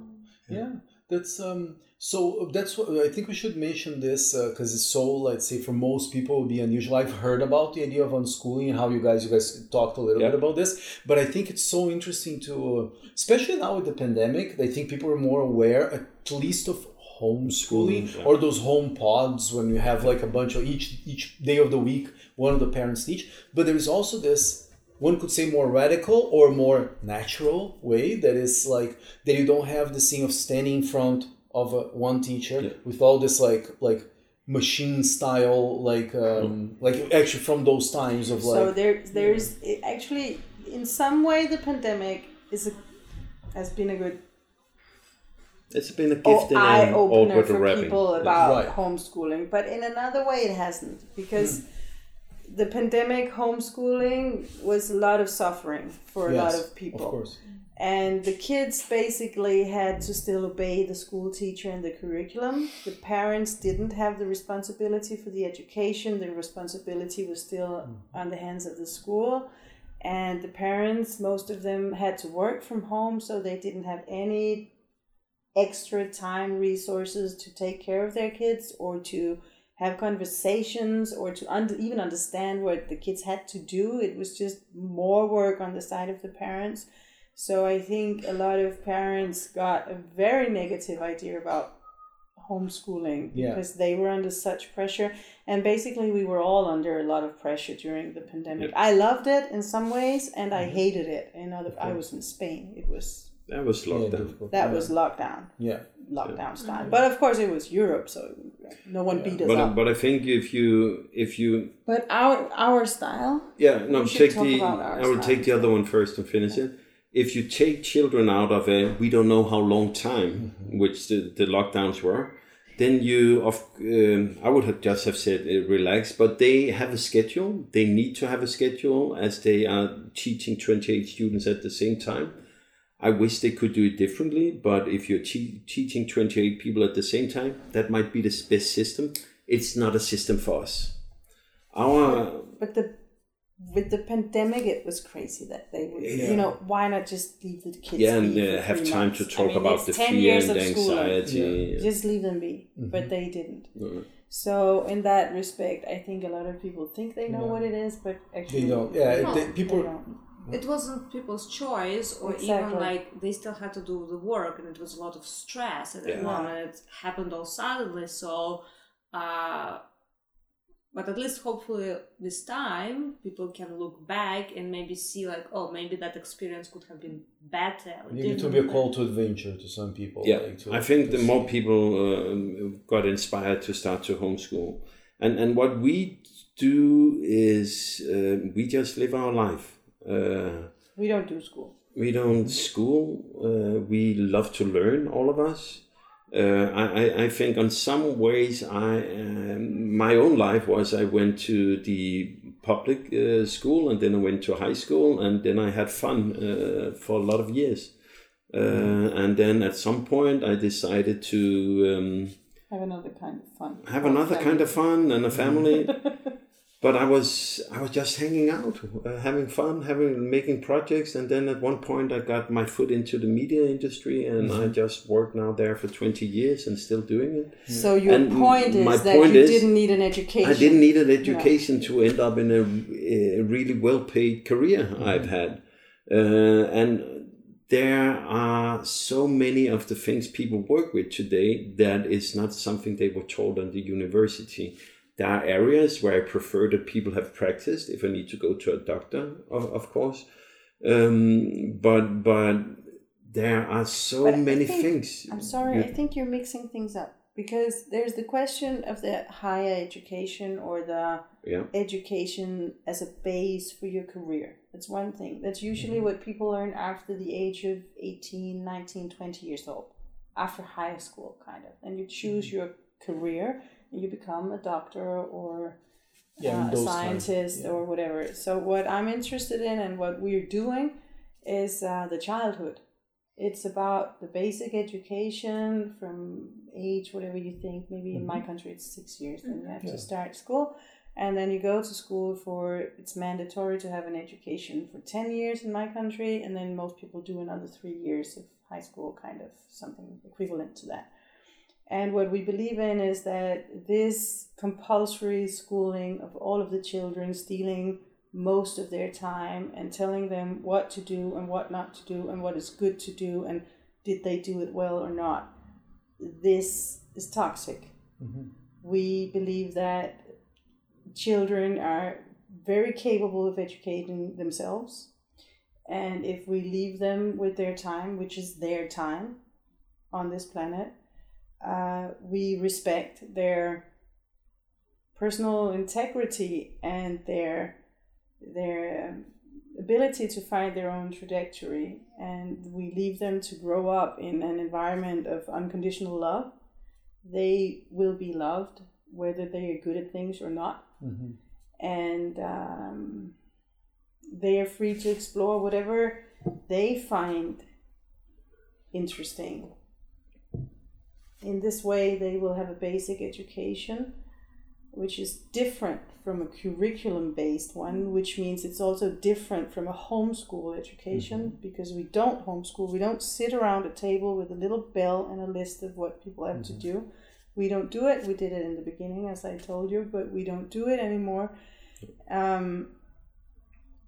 Yeah, that's um. So uh, that's what I think we should mention this uh, because it's so let's say for most people it would be unusual. I've heard about the idea of unschooling and how you guys you guys talked a little Yeah. bit about this, but I think it's so interesting to, uh, especially now with the pandemic. I think people are more aware at least of homeschooling mm, yeah. or those home pods when you have like a bunch of each each day of the week one of the parents teach. But there is also this one could say more radical or more natural way that is like that you don't have this thing of standing in front of a, one teacher Yeah. with all this like like machine style like um like actually from those times of like so there, there's it actually, in some way, the pandemic is a, has been a good It's been a gift and eye opener for wrapping. people about Right. homeschooling, but in another way, it hasn't because the pandemic homeschooling was a lot of suffering for a lot of people. of course And the kids basically had to still obey the school teacher and the curriculum. The parents didn't have the responsibility for the education, the responsibility was still mm. on the hands of the school. And the parents, most of them had to work from home, so they didn't have any extra time, resources to take care of their kids or to have conversations or to un- even understand what the kids had to do. It was just more work on the side of the parents. So I think a lot of parents got a very negative idea about homeschooling Yeah. because they were under such pressure and basically we were all under a lot of pressure during the pandemic. I loved it in some ways and I mm-hmm. hated it in other I was in Spain. It was That was lockdown. difficult. that yeah. was lockdown. yeah Lockdown style. But of course it was Europe so no one beat us but, up. but I think if you if you But our our style Yeah, no, take the. our I will take the other one first and finish it. If you take children out of a we don't know how long time, Mm-hmm. which the, the lockdowns were, then you of um, I would have just have said uh, relax, but they have a schedule. They need to have a schedule as they are teaching twenty eight students at the same time. I wish they could do it differently, but if you're te- teaching 28 people at the same time, that might be the best system. It's not a system for us. Our But the with the pandemic, it was crazy that they would. Yeah. You know, why not just leave the kids? yeah, and be uh, have three time months? to I talk mean, about the fear and the of schooling. anxiety. Just leave them be, Mm-hmm. but they didn't. No. So in that respect, I think a lot of people think they know Yeah. what it is, but actually they don't yeah No. they, they people don't. It wasn't people's choice or even like they still had to do the work and it was a lot of stress at that Yeah. moment it happened all suddenly so uh but at least hopefully this time people can look back and maybe see like oh maybe that experience could have been better. Or maybe to be a call to adventure to some people Yeah, like, to- I think to the more people uh, got inspired to start to homeschool, and and what we do is uh, we just live our life. Uh, We don't do school. we don't school. Uh, we love to learn, all of us. Uh, I, I- I think on some ways, I um, my own life was I went to the public uh, school and then I went to high school and then I had fun uh, for a lot of years. Uh, and then at some point, I decided to um, Have another kind of fun. have another kind of fun and a family. but I was I was just hanging out, uh, having fun, having making projects, and then at one point I got my foot into the media industry, and I just worked now there for twenty years and still doing it. So your And point is my that point you is, didn't need an education. I didn't need an education to end up in a, a really well paid career I've had. Uh, and there are so many of the things people work with today that is not something they were taught in the university. There are areas where I prefer that people have practiced if I need to go to a doctor, of, of course. Um, but but there are so But many think- things. I'm sorry, you- I think you're mixing things up because there's the question of the higher education or the Yeah. education as a base for your career. That's one thing. That's usually what people learn after the age of 18, 19, 20 years old, after high school, kind of. And you choose your career you become a doctor or Yeah, uh, a scientist yeah. or whatever. So, what I'm interested in and what we're doing is uh, the childhood. It's about the basic education from age, whatever you think. Maybe in my country it's six years, then you have to start school. And then you go to school for, it's mandatory to have an education for 10 years in my country. And then most people do another three years of high school, kind of something equivalent to that. And what we believe in is that this compulsory schooling of all of the children, stealing most of their time and telling them what to do and what not to do and what is good to do and did they do it well or not, this is toxic. Mm-hmm. We believe that children are very capable of educating themselves. And if we leave them with their time, which is their time on this planet, uh, we respect their personal integrity and their their ability to find their own trajectory and we leave them to grow up in an environment of unconditional love they will be loved whether they are good at things or not Mhm. and um, they are free to explore whatever they find interesting. In this way, they will have a basic education, which is different from a curriculum based one, which means it's also different from a homeschool education because we don't homeschool. We don't sit around a table with a little bell and a list of what people have to do. We don't do it. We did it in the beginning, as I told you, but we don't do it anymore. Um,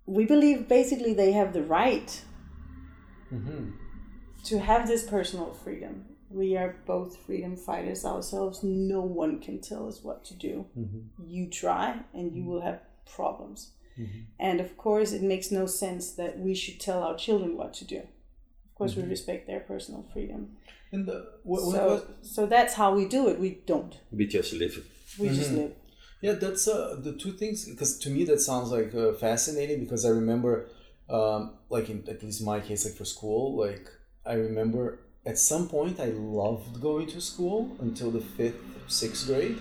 we believe basically they have the right Mhm. to have this personal freedom. We are both freedom fighters ourselves. No one can tell us what to do. You try and you will have problems. And of course, it makes no sense that we should tell our children what to do. Of course, we respect their personal freedom. And the, what, what, So, what- so that's how we do it. We don't. We just live it. We just live. Yeah, that's uh, the two things. Because to me, that sounds like uh, fascinating. Because I remember, um, like in at least my case, like for school, like I remember at some point I loved going to school until the fifth, sixth grade,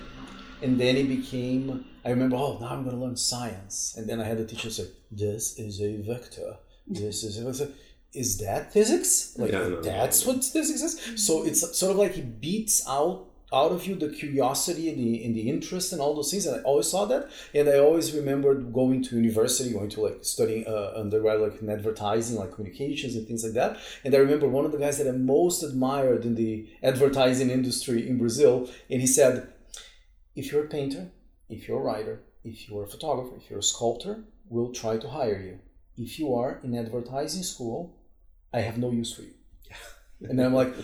and then it became. I remember, oh, now I'm going to learn science, and then I had the teacher say, "This is a vector. This is a vector." Is that physics? Like Yeah, no, no, that's what physics is. So it's sort of like he beats out out of you the curiosity and the and the interest and all those things. And I always saw that, and I always remembered going to university, going to like studying uh, undergrad like in advertising, like communications and things like that. And I remember one of the guys that I most admired in the advertising industry in Brazil, and he said, "If you're a painter, if you're a writer, if you're a photographer, if you're a sculptor, we'll try to hire you. If you are in advertising school, I have no use for you." And I'm like,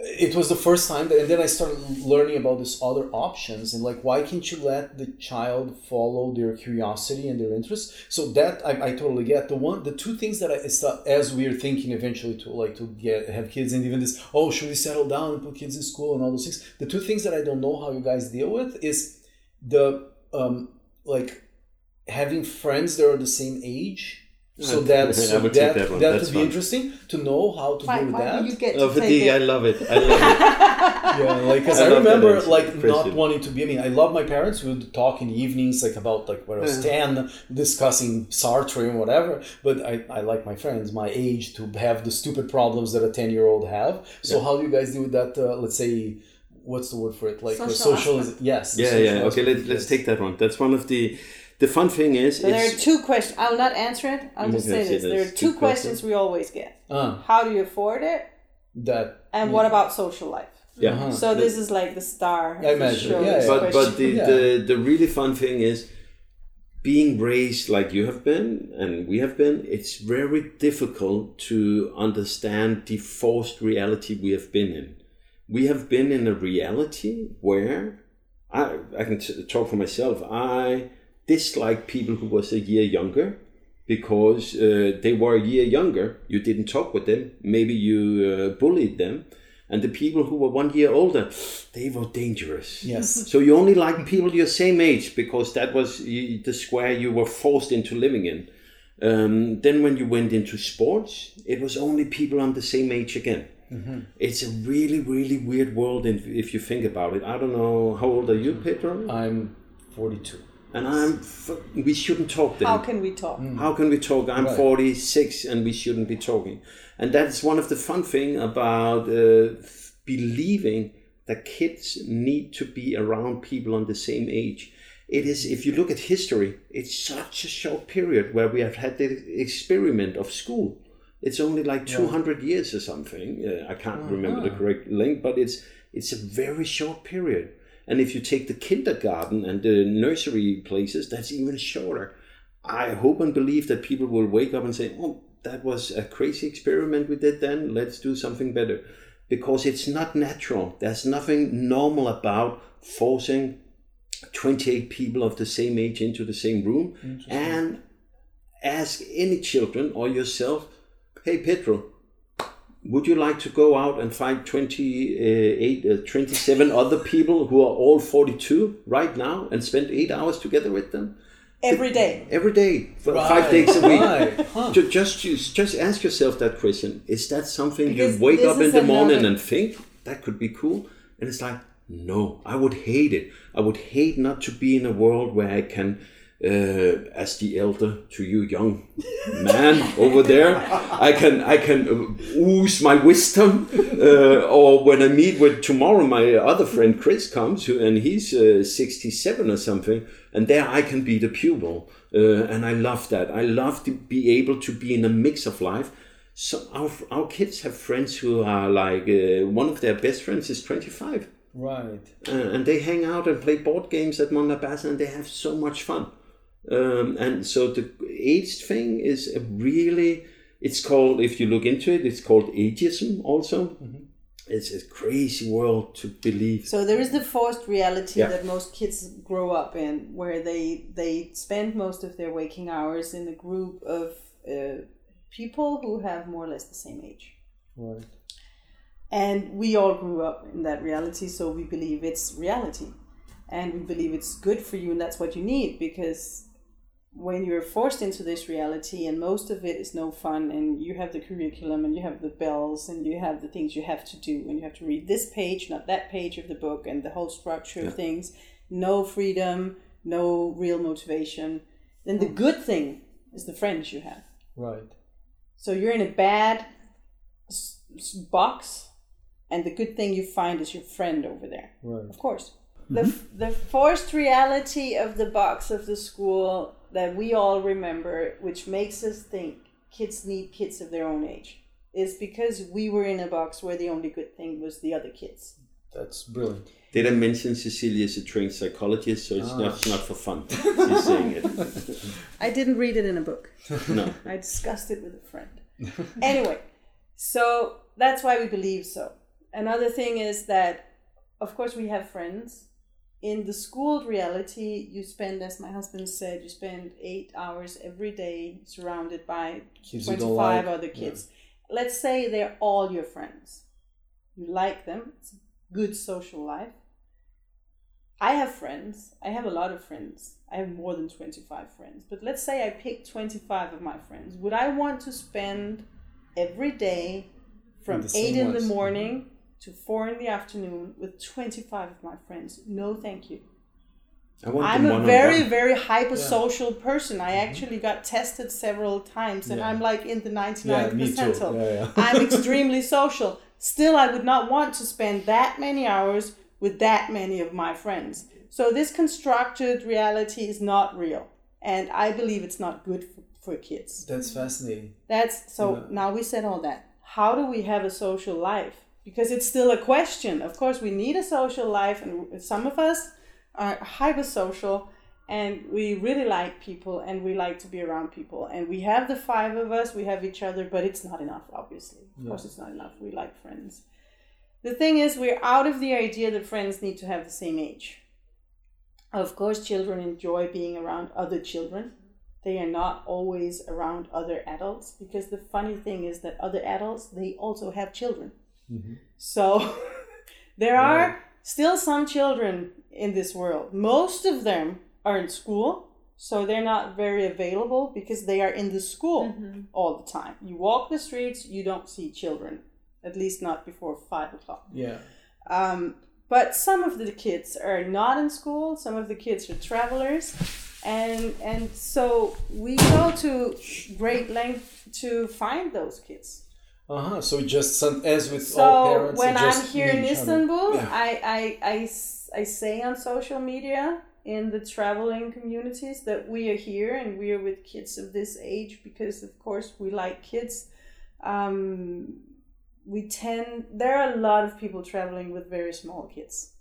it was the first time that, and then I started learning about these other options and like, why can't you let the child follow their curiosity and their interests? So that I, I totally get. The one, the two things that I, as we are thinking eventually to like to get have kids and even this, oh, should we settle down and put kids in school and all those things? The two things that I don't know how you guys deal with is the um like having friends that are the same age. So that so would that that that That's would be fun. interesting to know how to Why, deal with why that. do you get Oh, to fatigue, take I it? love it. I love it. yeah, like because I I, remember answer. like not wanting to be. I mean, I love my parents. We would talk in the evenings, like about like when I was ten, discussing Sartre and whatever. But I, I like my friends, my age, to have the stupid problems that a ten year old have. So how do you guys deal with that? Uh, let's say, what's the word for it? Like uh, Social social. Yes. the Yeah, social yeah. Okay, aspect, let, let's take that one. That's one of the. The fun thing is, So there are two questions. I will not answer it. I'll just Okay, say so this. There are two two questions we always get. Ah, How do you afford it? that. And what about social life? yeah. Uh-huh. So this is like the star. I imagine, show, yeah, yeah. but but the. Yeah. the the really fun thing is being raised like you have been and we have been it's very difficult to understand the forced reality we have been in we have been in a reality where i i can t- talk for myself i dislike people who was a year younger because uh, they were a year younger you didn't talk with them maybe you uh, bullied them And the people who were one year older, they were dangerous. Yes. So you only like people your same age because that was the square you were forced into living in. Um, then when you went into sports, it was only people on the same age again. It's a really, really weird world if, if you think about it. I don't know how old are you, Pedro? I'm 42. And I'm. F- we shouldn't talk then. How can we talk? How can we talk? I'm Right. 46 and we shouldn't be talking. And that's one of the fun thing about uh, believing that kids need to be around people on the same age. It is, if you look at history, it's such a short period where we have had the experiment of school. It's only like 200 years or something. Uh, I can't remember the correct length, but it's it's a very short period. And if you take the kindergarten and the nursery places, that's even shorter. I hope and believe that people will wake up and say, "Oh, that was a crazy experiment we did then. Let's do something better," because it's not natural. There's nothing normal about forcing 28 people of the same age into the same room and ask any children or yourself, "Hey, Pedro, would you like to go out and find 28, uh, 27 other people who are all 42 right now and spend eight hours together with them?" Every day. every day for five days a week. Right. Huh. Ju- Just, just just ask yourself that question: Is that something Because you wake up in the morning another- and think that could be cool? And it's like, no, I would hate it. I would hate not to be in a world where I can, uh, as the elder to you young man over there, I can I can ooze my wisdom. Uh, or when I meet with tomorrow, my other friend Chris comes, who, and he's uh, sixty seven or something, and there I can be the pupil. Uh, and I love that. I love to be able to be in a mix of life. So our, our kids have friends who are like uh, one of their best friends is 25 Right. uh, and they hang out and play board games at Mondabasa and they have so much fun. Um, and so the age thing is a really, it's called, if you look into it, it's called ageism also. It's a crazy world to believe. So there is the forced reality Yeah. that most kids grow up in, where they they spend most of their waking hours in a group of uh, people who have more or less the same age. Right. And we all grew up in that reality, so we believe it's reality. And we believe it's good for you, and that's what you need because when you're forced into this reality and most of it is no fun, and you have the curriculum and you have the bells and you have the things you have to do, and you have to read this page, not that page of the book, and the whole structure of things, no freedom, no real motivation, then the hmm. good thing is the friends you have. Right. So you're in a bad s- s- box, and the good thing you find is your friend over there. Right. Of course. The, mm-hmm. f- the forced reality of the box of the school that we all remember, which makes us think kids need kids of their own age, is because we were in a box where the only good thing was the other kids. That's brilliant. Did I mention Cecilia is a trained psychologist, so it's ah. not, it's not for fun. She's saying it. I didn't read it in a book. No. I discussed it with a friend. anyway, so that's why we believe so. Another thing is that, of course, we have friends. In the schooled reality, you spend, as my husband said, you spend eight hours every day surrounded by Kids 25 like. other kids. Let's say they're all your friends. You like them, it's a good social life. I have friends. I have a lot of friends. I have more than 25 friends. But let's say I pick 25 of my friends. Would I want to spend every day from the 8 in the morning to 4 in the afternoon with 25 of my friends? No, thank you. I want I'm them a one-on-one. very, very hypersocial person. I mm-hmm. actually got tested several times and Yeah. I'm like in the 99th Yeah, percentile. Yeah, yeah. I'm extremely social. Still, I would not want to spend that many hours with that many of my friends. So, this constructed reality is not real. And I believe it's not good for, for kids. That's fascinating. That's so Yeah. now we said all that. How do we have a social life? Because it's still a question. Of course, we need a social life, and some of us are hyper social and we really like people and we like to be around people. And we have the five of us, we have each other, but it's not enough, obviously. Of course, it's not enough. We like friends. The thing is, we're out of the idea that friends need to have the same age. Of course, children enjoy being around other children they are not always around other adults because the funny thing is that other adults they also have children So there are still some children in this world. Most of them are in school, so they're not very available because they are in the school all the time. You walk the streets, you don't see children, at least not before five o'clock. Yeah. Um, but some of the kids are not in school. Some of the kids are travelers, and and so we go to great length to find those kids. Uh huh. So just some, as with So all parents, So when I'm here in meet each other. Istanbul, I, I, I, I I say on social media in the traveling communities that we are here and we are with kids of this age because of course we like kids. Um, we tend there are a lot of people traveling with very small kids.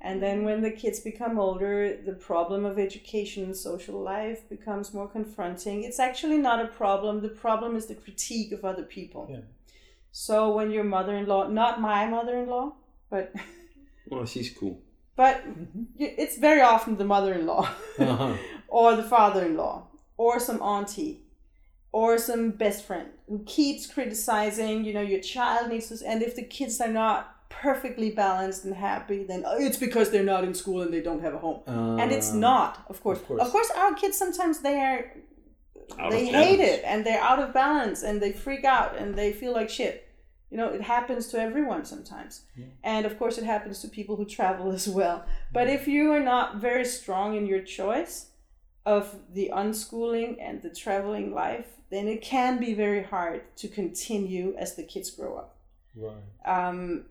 And then when the kids become older, the problem of education and social life becomes more confronting. It's actually not a problem. The problem is the critique of other people. Yeah. So when your mother-in-law, not my mother-in-law, but Oh, she's cool. but y- it's very often the mother-in-law Uh-huh. or the father-in-law or some auntie or some best friend who keeps criticizing, you know, your child needs this. and if the kids are not perfectly balanced and happy, then oh, it's because they're not in school and they don't have a home. and it's Uh, not, of course. of course. Of course our kids sometimes they are Out they hate balance. it and they're out of balance and they freak out and they feel like shit. You know, it happens to everyone sometimes. And of course, it happens to people who travel as well. But if you are not very strong in your choice of the unschooling and the traveling life, then it can be very hard to continue as the kids grow up. Right. Um,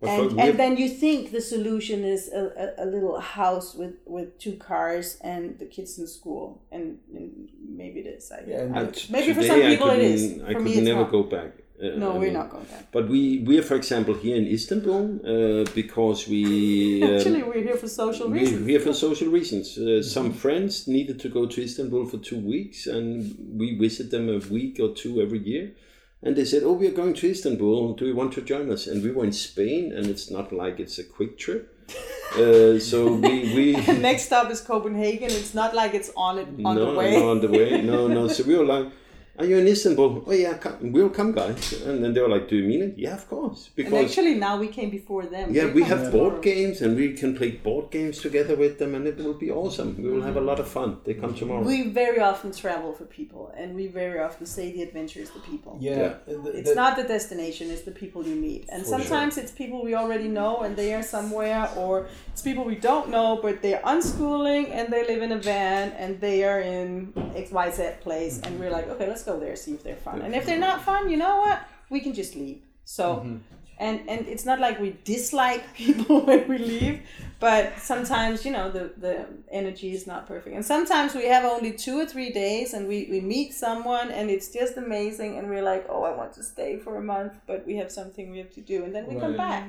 and, for- and have- then you think the solution is a, a, a little house with, with two cars and the kids in school, and, and maybe it is. I, Yeah, I- maybe for some people it is. couldn't- I For could me, never go back. Uh, No, we're not going there. But we we are, for example, here in Istanbul uh, because we um, Actually, we're here for social reasons. we are for social reasons. Uh, some friends needed to go to Istanbul for two weeks, and we visit them a week or two every year. And they said, "Oh, we are going to Istanbul. Do you want to join us?" And we were in Spain, and it's not like it's a quick trip. Uh, so we we Next stop is Copenhagen. It's not like it's on it on no, the way. No, on the way. No, no. So we were like, "Are you in Istanbul?" Oh yeah, come, we'll come, guys. And then they were like, "Do you mean it?" Yeah, of course. and Because actually, now we came before them. yeah, They we have tomorrow. board games, and we can play board games together with them, and it will be awesome. We will have a mm-hmm. lot of fun. They come tomorrow. We very often travel for people, and we very often say the adventure is the people. Yeah. Yeah. It's the- not the destination, it's the people you meet. And For sometimes it's people we already know and they are somewhere, or it's people we don't know but they're unschooling and they live in a van and they are in XYZ place and we're like, okay, let's go there, see if they're fun. And if they're not fun, you know what? We can just leave. So, mm-hmm. and, and it's not like we dislike people when we leave, but sometimes, you know, the, the energy is not perfect. And sometimes we have only two or three days and we, we meet someone and it's just amazing and we're like, oh, I want to stay for a month, but we have something we have to do. And then we come Right. back.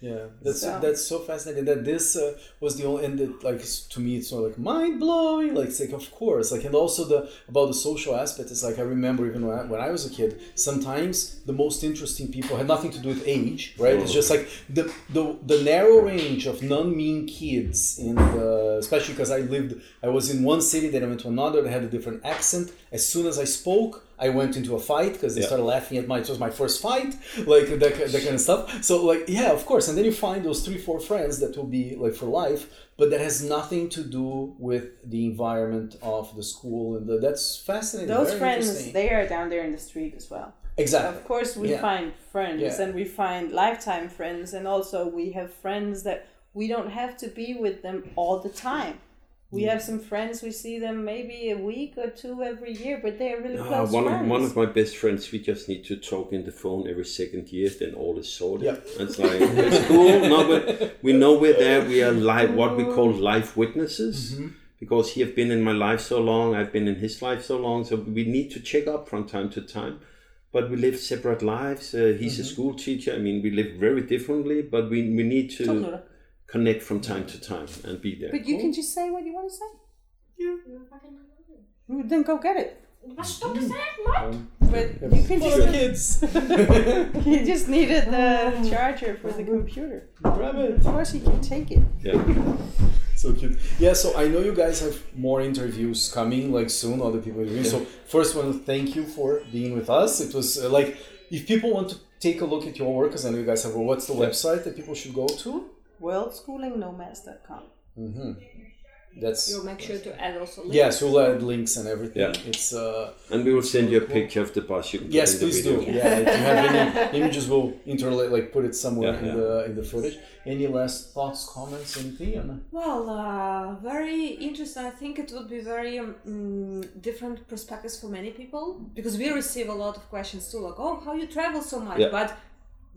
Yeah, that's So- that's so fascinating. That this uh, was the only, and it, like to me, it's sort of like mind blowing. Like, it's like of course, like, and also the about the social aspect. It's like I remember even when I, when I was a kid, sometimes the most interesting people had nothing to do with age, right? It's just like the the, the narrow range of non-mean kids in the, especially because I lived, I was in one city, then I went to another that had a different accent. As soon as I spoke, I went into a fight because they Yeah. started laughing at my. It was my first fight, like that, that kind of stuff. So like, yeah, of course. And then you find those three, four friends that will be like for life, but that has nothing to do with the environment of the school, and the, that's fascinating. Those very friends, they are down there in the street as well. exactly. Of course, we Yeah. find friends Yeah. and we find lifetime friends, and also we have friends that we don't have to be with them all the time. We have some friends, we see them maybe a week or two every year, but they are really close one friends. of one of my best friends, we just need to talk in the phone every second year, then all is sorted. Yep. It's like it's cool. No, but we know we're there. We are live, what we call life witnesses, Mm-hmm. because he have been in my life so long. I've been in his life so long. So we need to check up from time to time. But we live separate lives. Uh, he's Mm-hmm. a school teacher. I mean, we live very differently, but we we need to Totally. Connect from time to time and be there. But you can just say what you want to say. Fucking Then go get it. Vad står det för något? But you can For just the kids. he just needed the charger for the computer. Grab it. Of course, he can take it. Yeah. So cute. Yeah, so I know you guys have more interviews coming like soon, other people interviewing. So first one, thank you for being with us. It was uh, like if people want to take a look at your work, because I know you guys have. Well, what's the website that people should go to? Worldschoolingnomads.com. Mm-hmm. That's You'll make sure to add also links. yes, we'll add links and everything. Yeah. It's uh, And we will send you a picture of the bus. You can put yes, please do. video. Yeah, if you have any images, we'll interlate, like put it somewhere Yeah, in yeah. the in the footage. Any last thoughts, comments, anything? Anna? Well, uh, very interesting. I think it would be very um, mm, different perspectives for many people because we receive a lot of questions too, like, "Oh, how you travel so much?" Yeah. But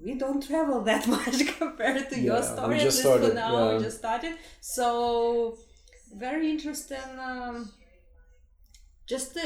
we don't travel that much compared to your Yeah, we story. At just least for started, now, yeah. we just started. So very interesting. Um, just the.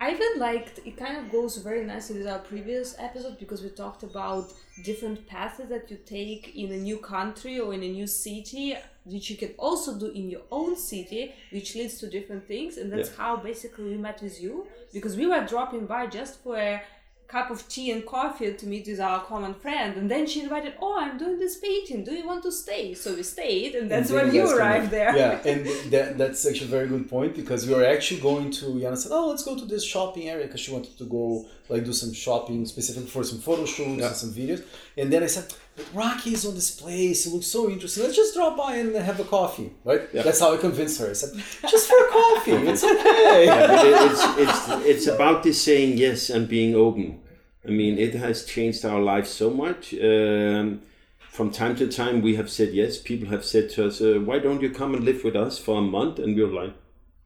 I even liked it kind of goes very nicely with our previous episode because we talked about different paths that you take in a new country or in a new city, which you can also do in your own city, which leads to different things. And that's Yeah. how basically we met with you because we were dropping by just for a cup of tea and coffee to meet with our common friend. And then she invited, Oh, I'm doing this painting. Do you want to stay? So we stayed, and that's And when you arrived there. Yeah, and that, that's actually a very good point because we were actually going to. Yana said, "Oh, let's go to this shopping area because she wanted to go like do some shopping specifically for some photo shoots Yeah. and some videos." And then I said, "But Rocky is on this place. It looks so interesting. Let's just drop by and have a coffee, right?" Yeah. That's how I convinced her. I said, "Just for a coffee, it's okay." Yeah, it, it's, it's, it's about this saying yes and being open. I mean, it has changed our lives so much. Um, from time to time, we have said yes. People have said to us, uh, "Why don't you come and live with us for a month?" And we're like,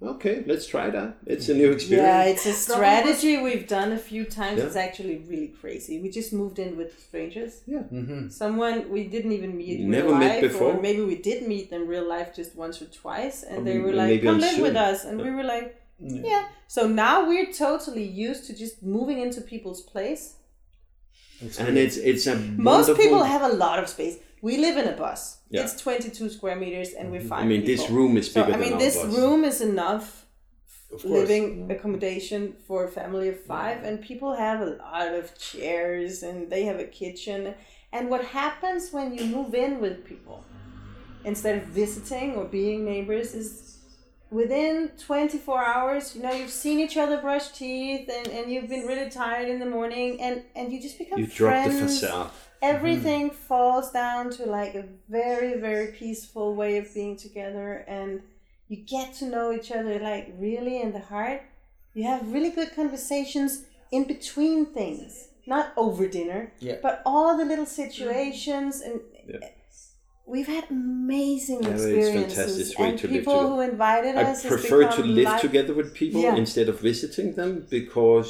"Okay, let's try that. It's a new experience. Yeah, it's a strategy we've done a few times. Yeah. It's actually really crazy. We just moved in with strangers. Yeah. Mm-hmm. Someone we didn't even meet in Never real met before. or maybe we did meet in real life just once or twice, and Or they were like, "Come on live with us," and we were like, Yeah. "Yeah." So now we're totally used to just moving into people's place. and it's it's a Most people have a lot of space. We live in a bus. Yeah. It's 22 square meters, and we're mm-hmm. fine. I mean, this room is So bigger I mean, this bus. room is enough Of course. living mm-hmm. accommodation for a family of five, mm-hmm. and people have a lot of chairs and they have a kitchen. And what happens when you move in with people instead of visiting or being neighbors is within 24 hours, you know, you've seen each other brush teeth and, and you've been really tired in the morning and, and you just become You drop the facade. Mm-hmm. everything falls down to like a very very peaceful way of being together and you get to know each other like really in the heart. You have really good conversations in between things. Not over dinner Yeah. but all the little mm-hmm. situations and Yeah. we've had amazing experiences. and people who invited I us has prefer to live like- together with people instead of visiting them because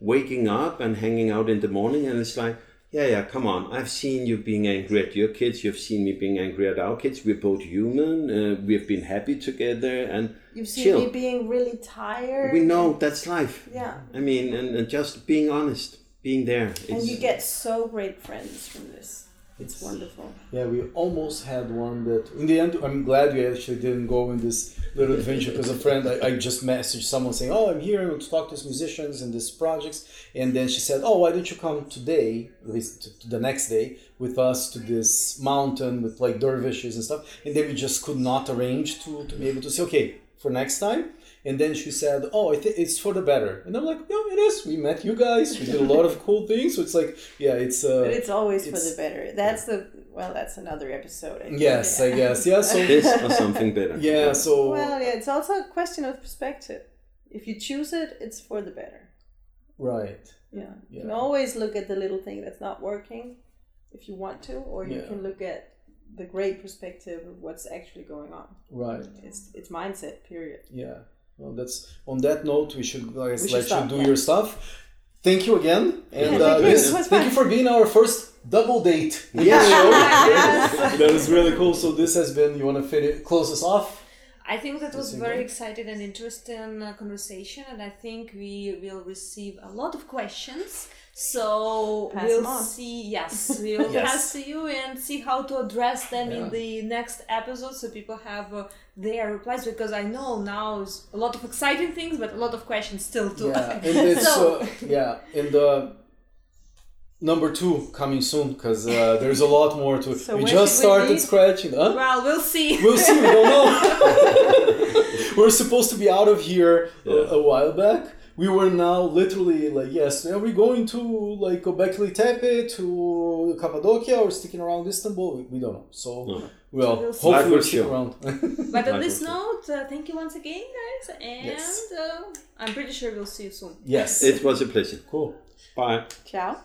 waking up and hanging out in the morning and it's like, yeah, yeah, come on. I've seen you being angry at your kids. You've seen me being angry at our kids. We're both human. Uh, we've been happy together and you've seen chill. me being really tired we know that's life. yeah I mean, and, and just being honest, being there. and you get so great friends from this it's wonderful Yeah, we almost had one that in the end. I'm glad we actually didn't go in this little adventure because a friend I, I just messaged someone saying, "Oh, I'm here to talk to these musicians and these projects," and then she said, "Oh, why don't you come today, at least to, to the next day, with us to this mountain with like dervishes and stuff?" And then we just could not arrange to to be able to say, "Okay, for next time." And then she said, "Oh, I think it's for the better." And I'm like, "Yeah, it is. We met you guys. We did a lot of cool things. So it's like, yeah, it's uh, But it's always for the better. That's the well. That's another episode. I think. yes, I guess, yeah. So this or something better. yeah, so Well, yeah. It's also a question of perspective. If you choose it, it's for the better. right. Yeah. You can always look at the little thing that's not working, if you want to, or you Yeah. can look at the great perspective of what's actually going on. Right. It's it's mindset. Period. Yeah. Well, that's on that note. We should, I We should let stop, you do yeah. your stuff. Thank you again, and Yeah, uh, thank you. this, thank you for being our first double date. Yes. That was really cool. So this has been. You want to finish, close us off? I think that was very exciting and interesting uh, conversation, and I think we will receive a lot of questions. So Pass we'll see. Yes, we will Yes. pass to you and see how to address them Yeah. in the next episode, so people have uh, their replies. Because I know now is a lot of exciting things, but a lot of questions still too. Yeah, and it's So- uh, yeah, and the number two coming soon because uh, there's a lot more to. So we just should we started scratching. Huh? well, we'll see. We'll see. We don't know. We're supposed to be out of here a, a while back, we were now literally like, yes, are we going to like Göbekli Tepe to Litepe to Cappadocia or sticking around Istanbul? We, we don't know. So, No. well, We'll hopefully we'll stick show. around. But on this note, uh, thank you once again, guys, and Yes. uh, I'm pretty sure we'll see you soon. yes. It was a pleasure. cool. Bye. Ciao.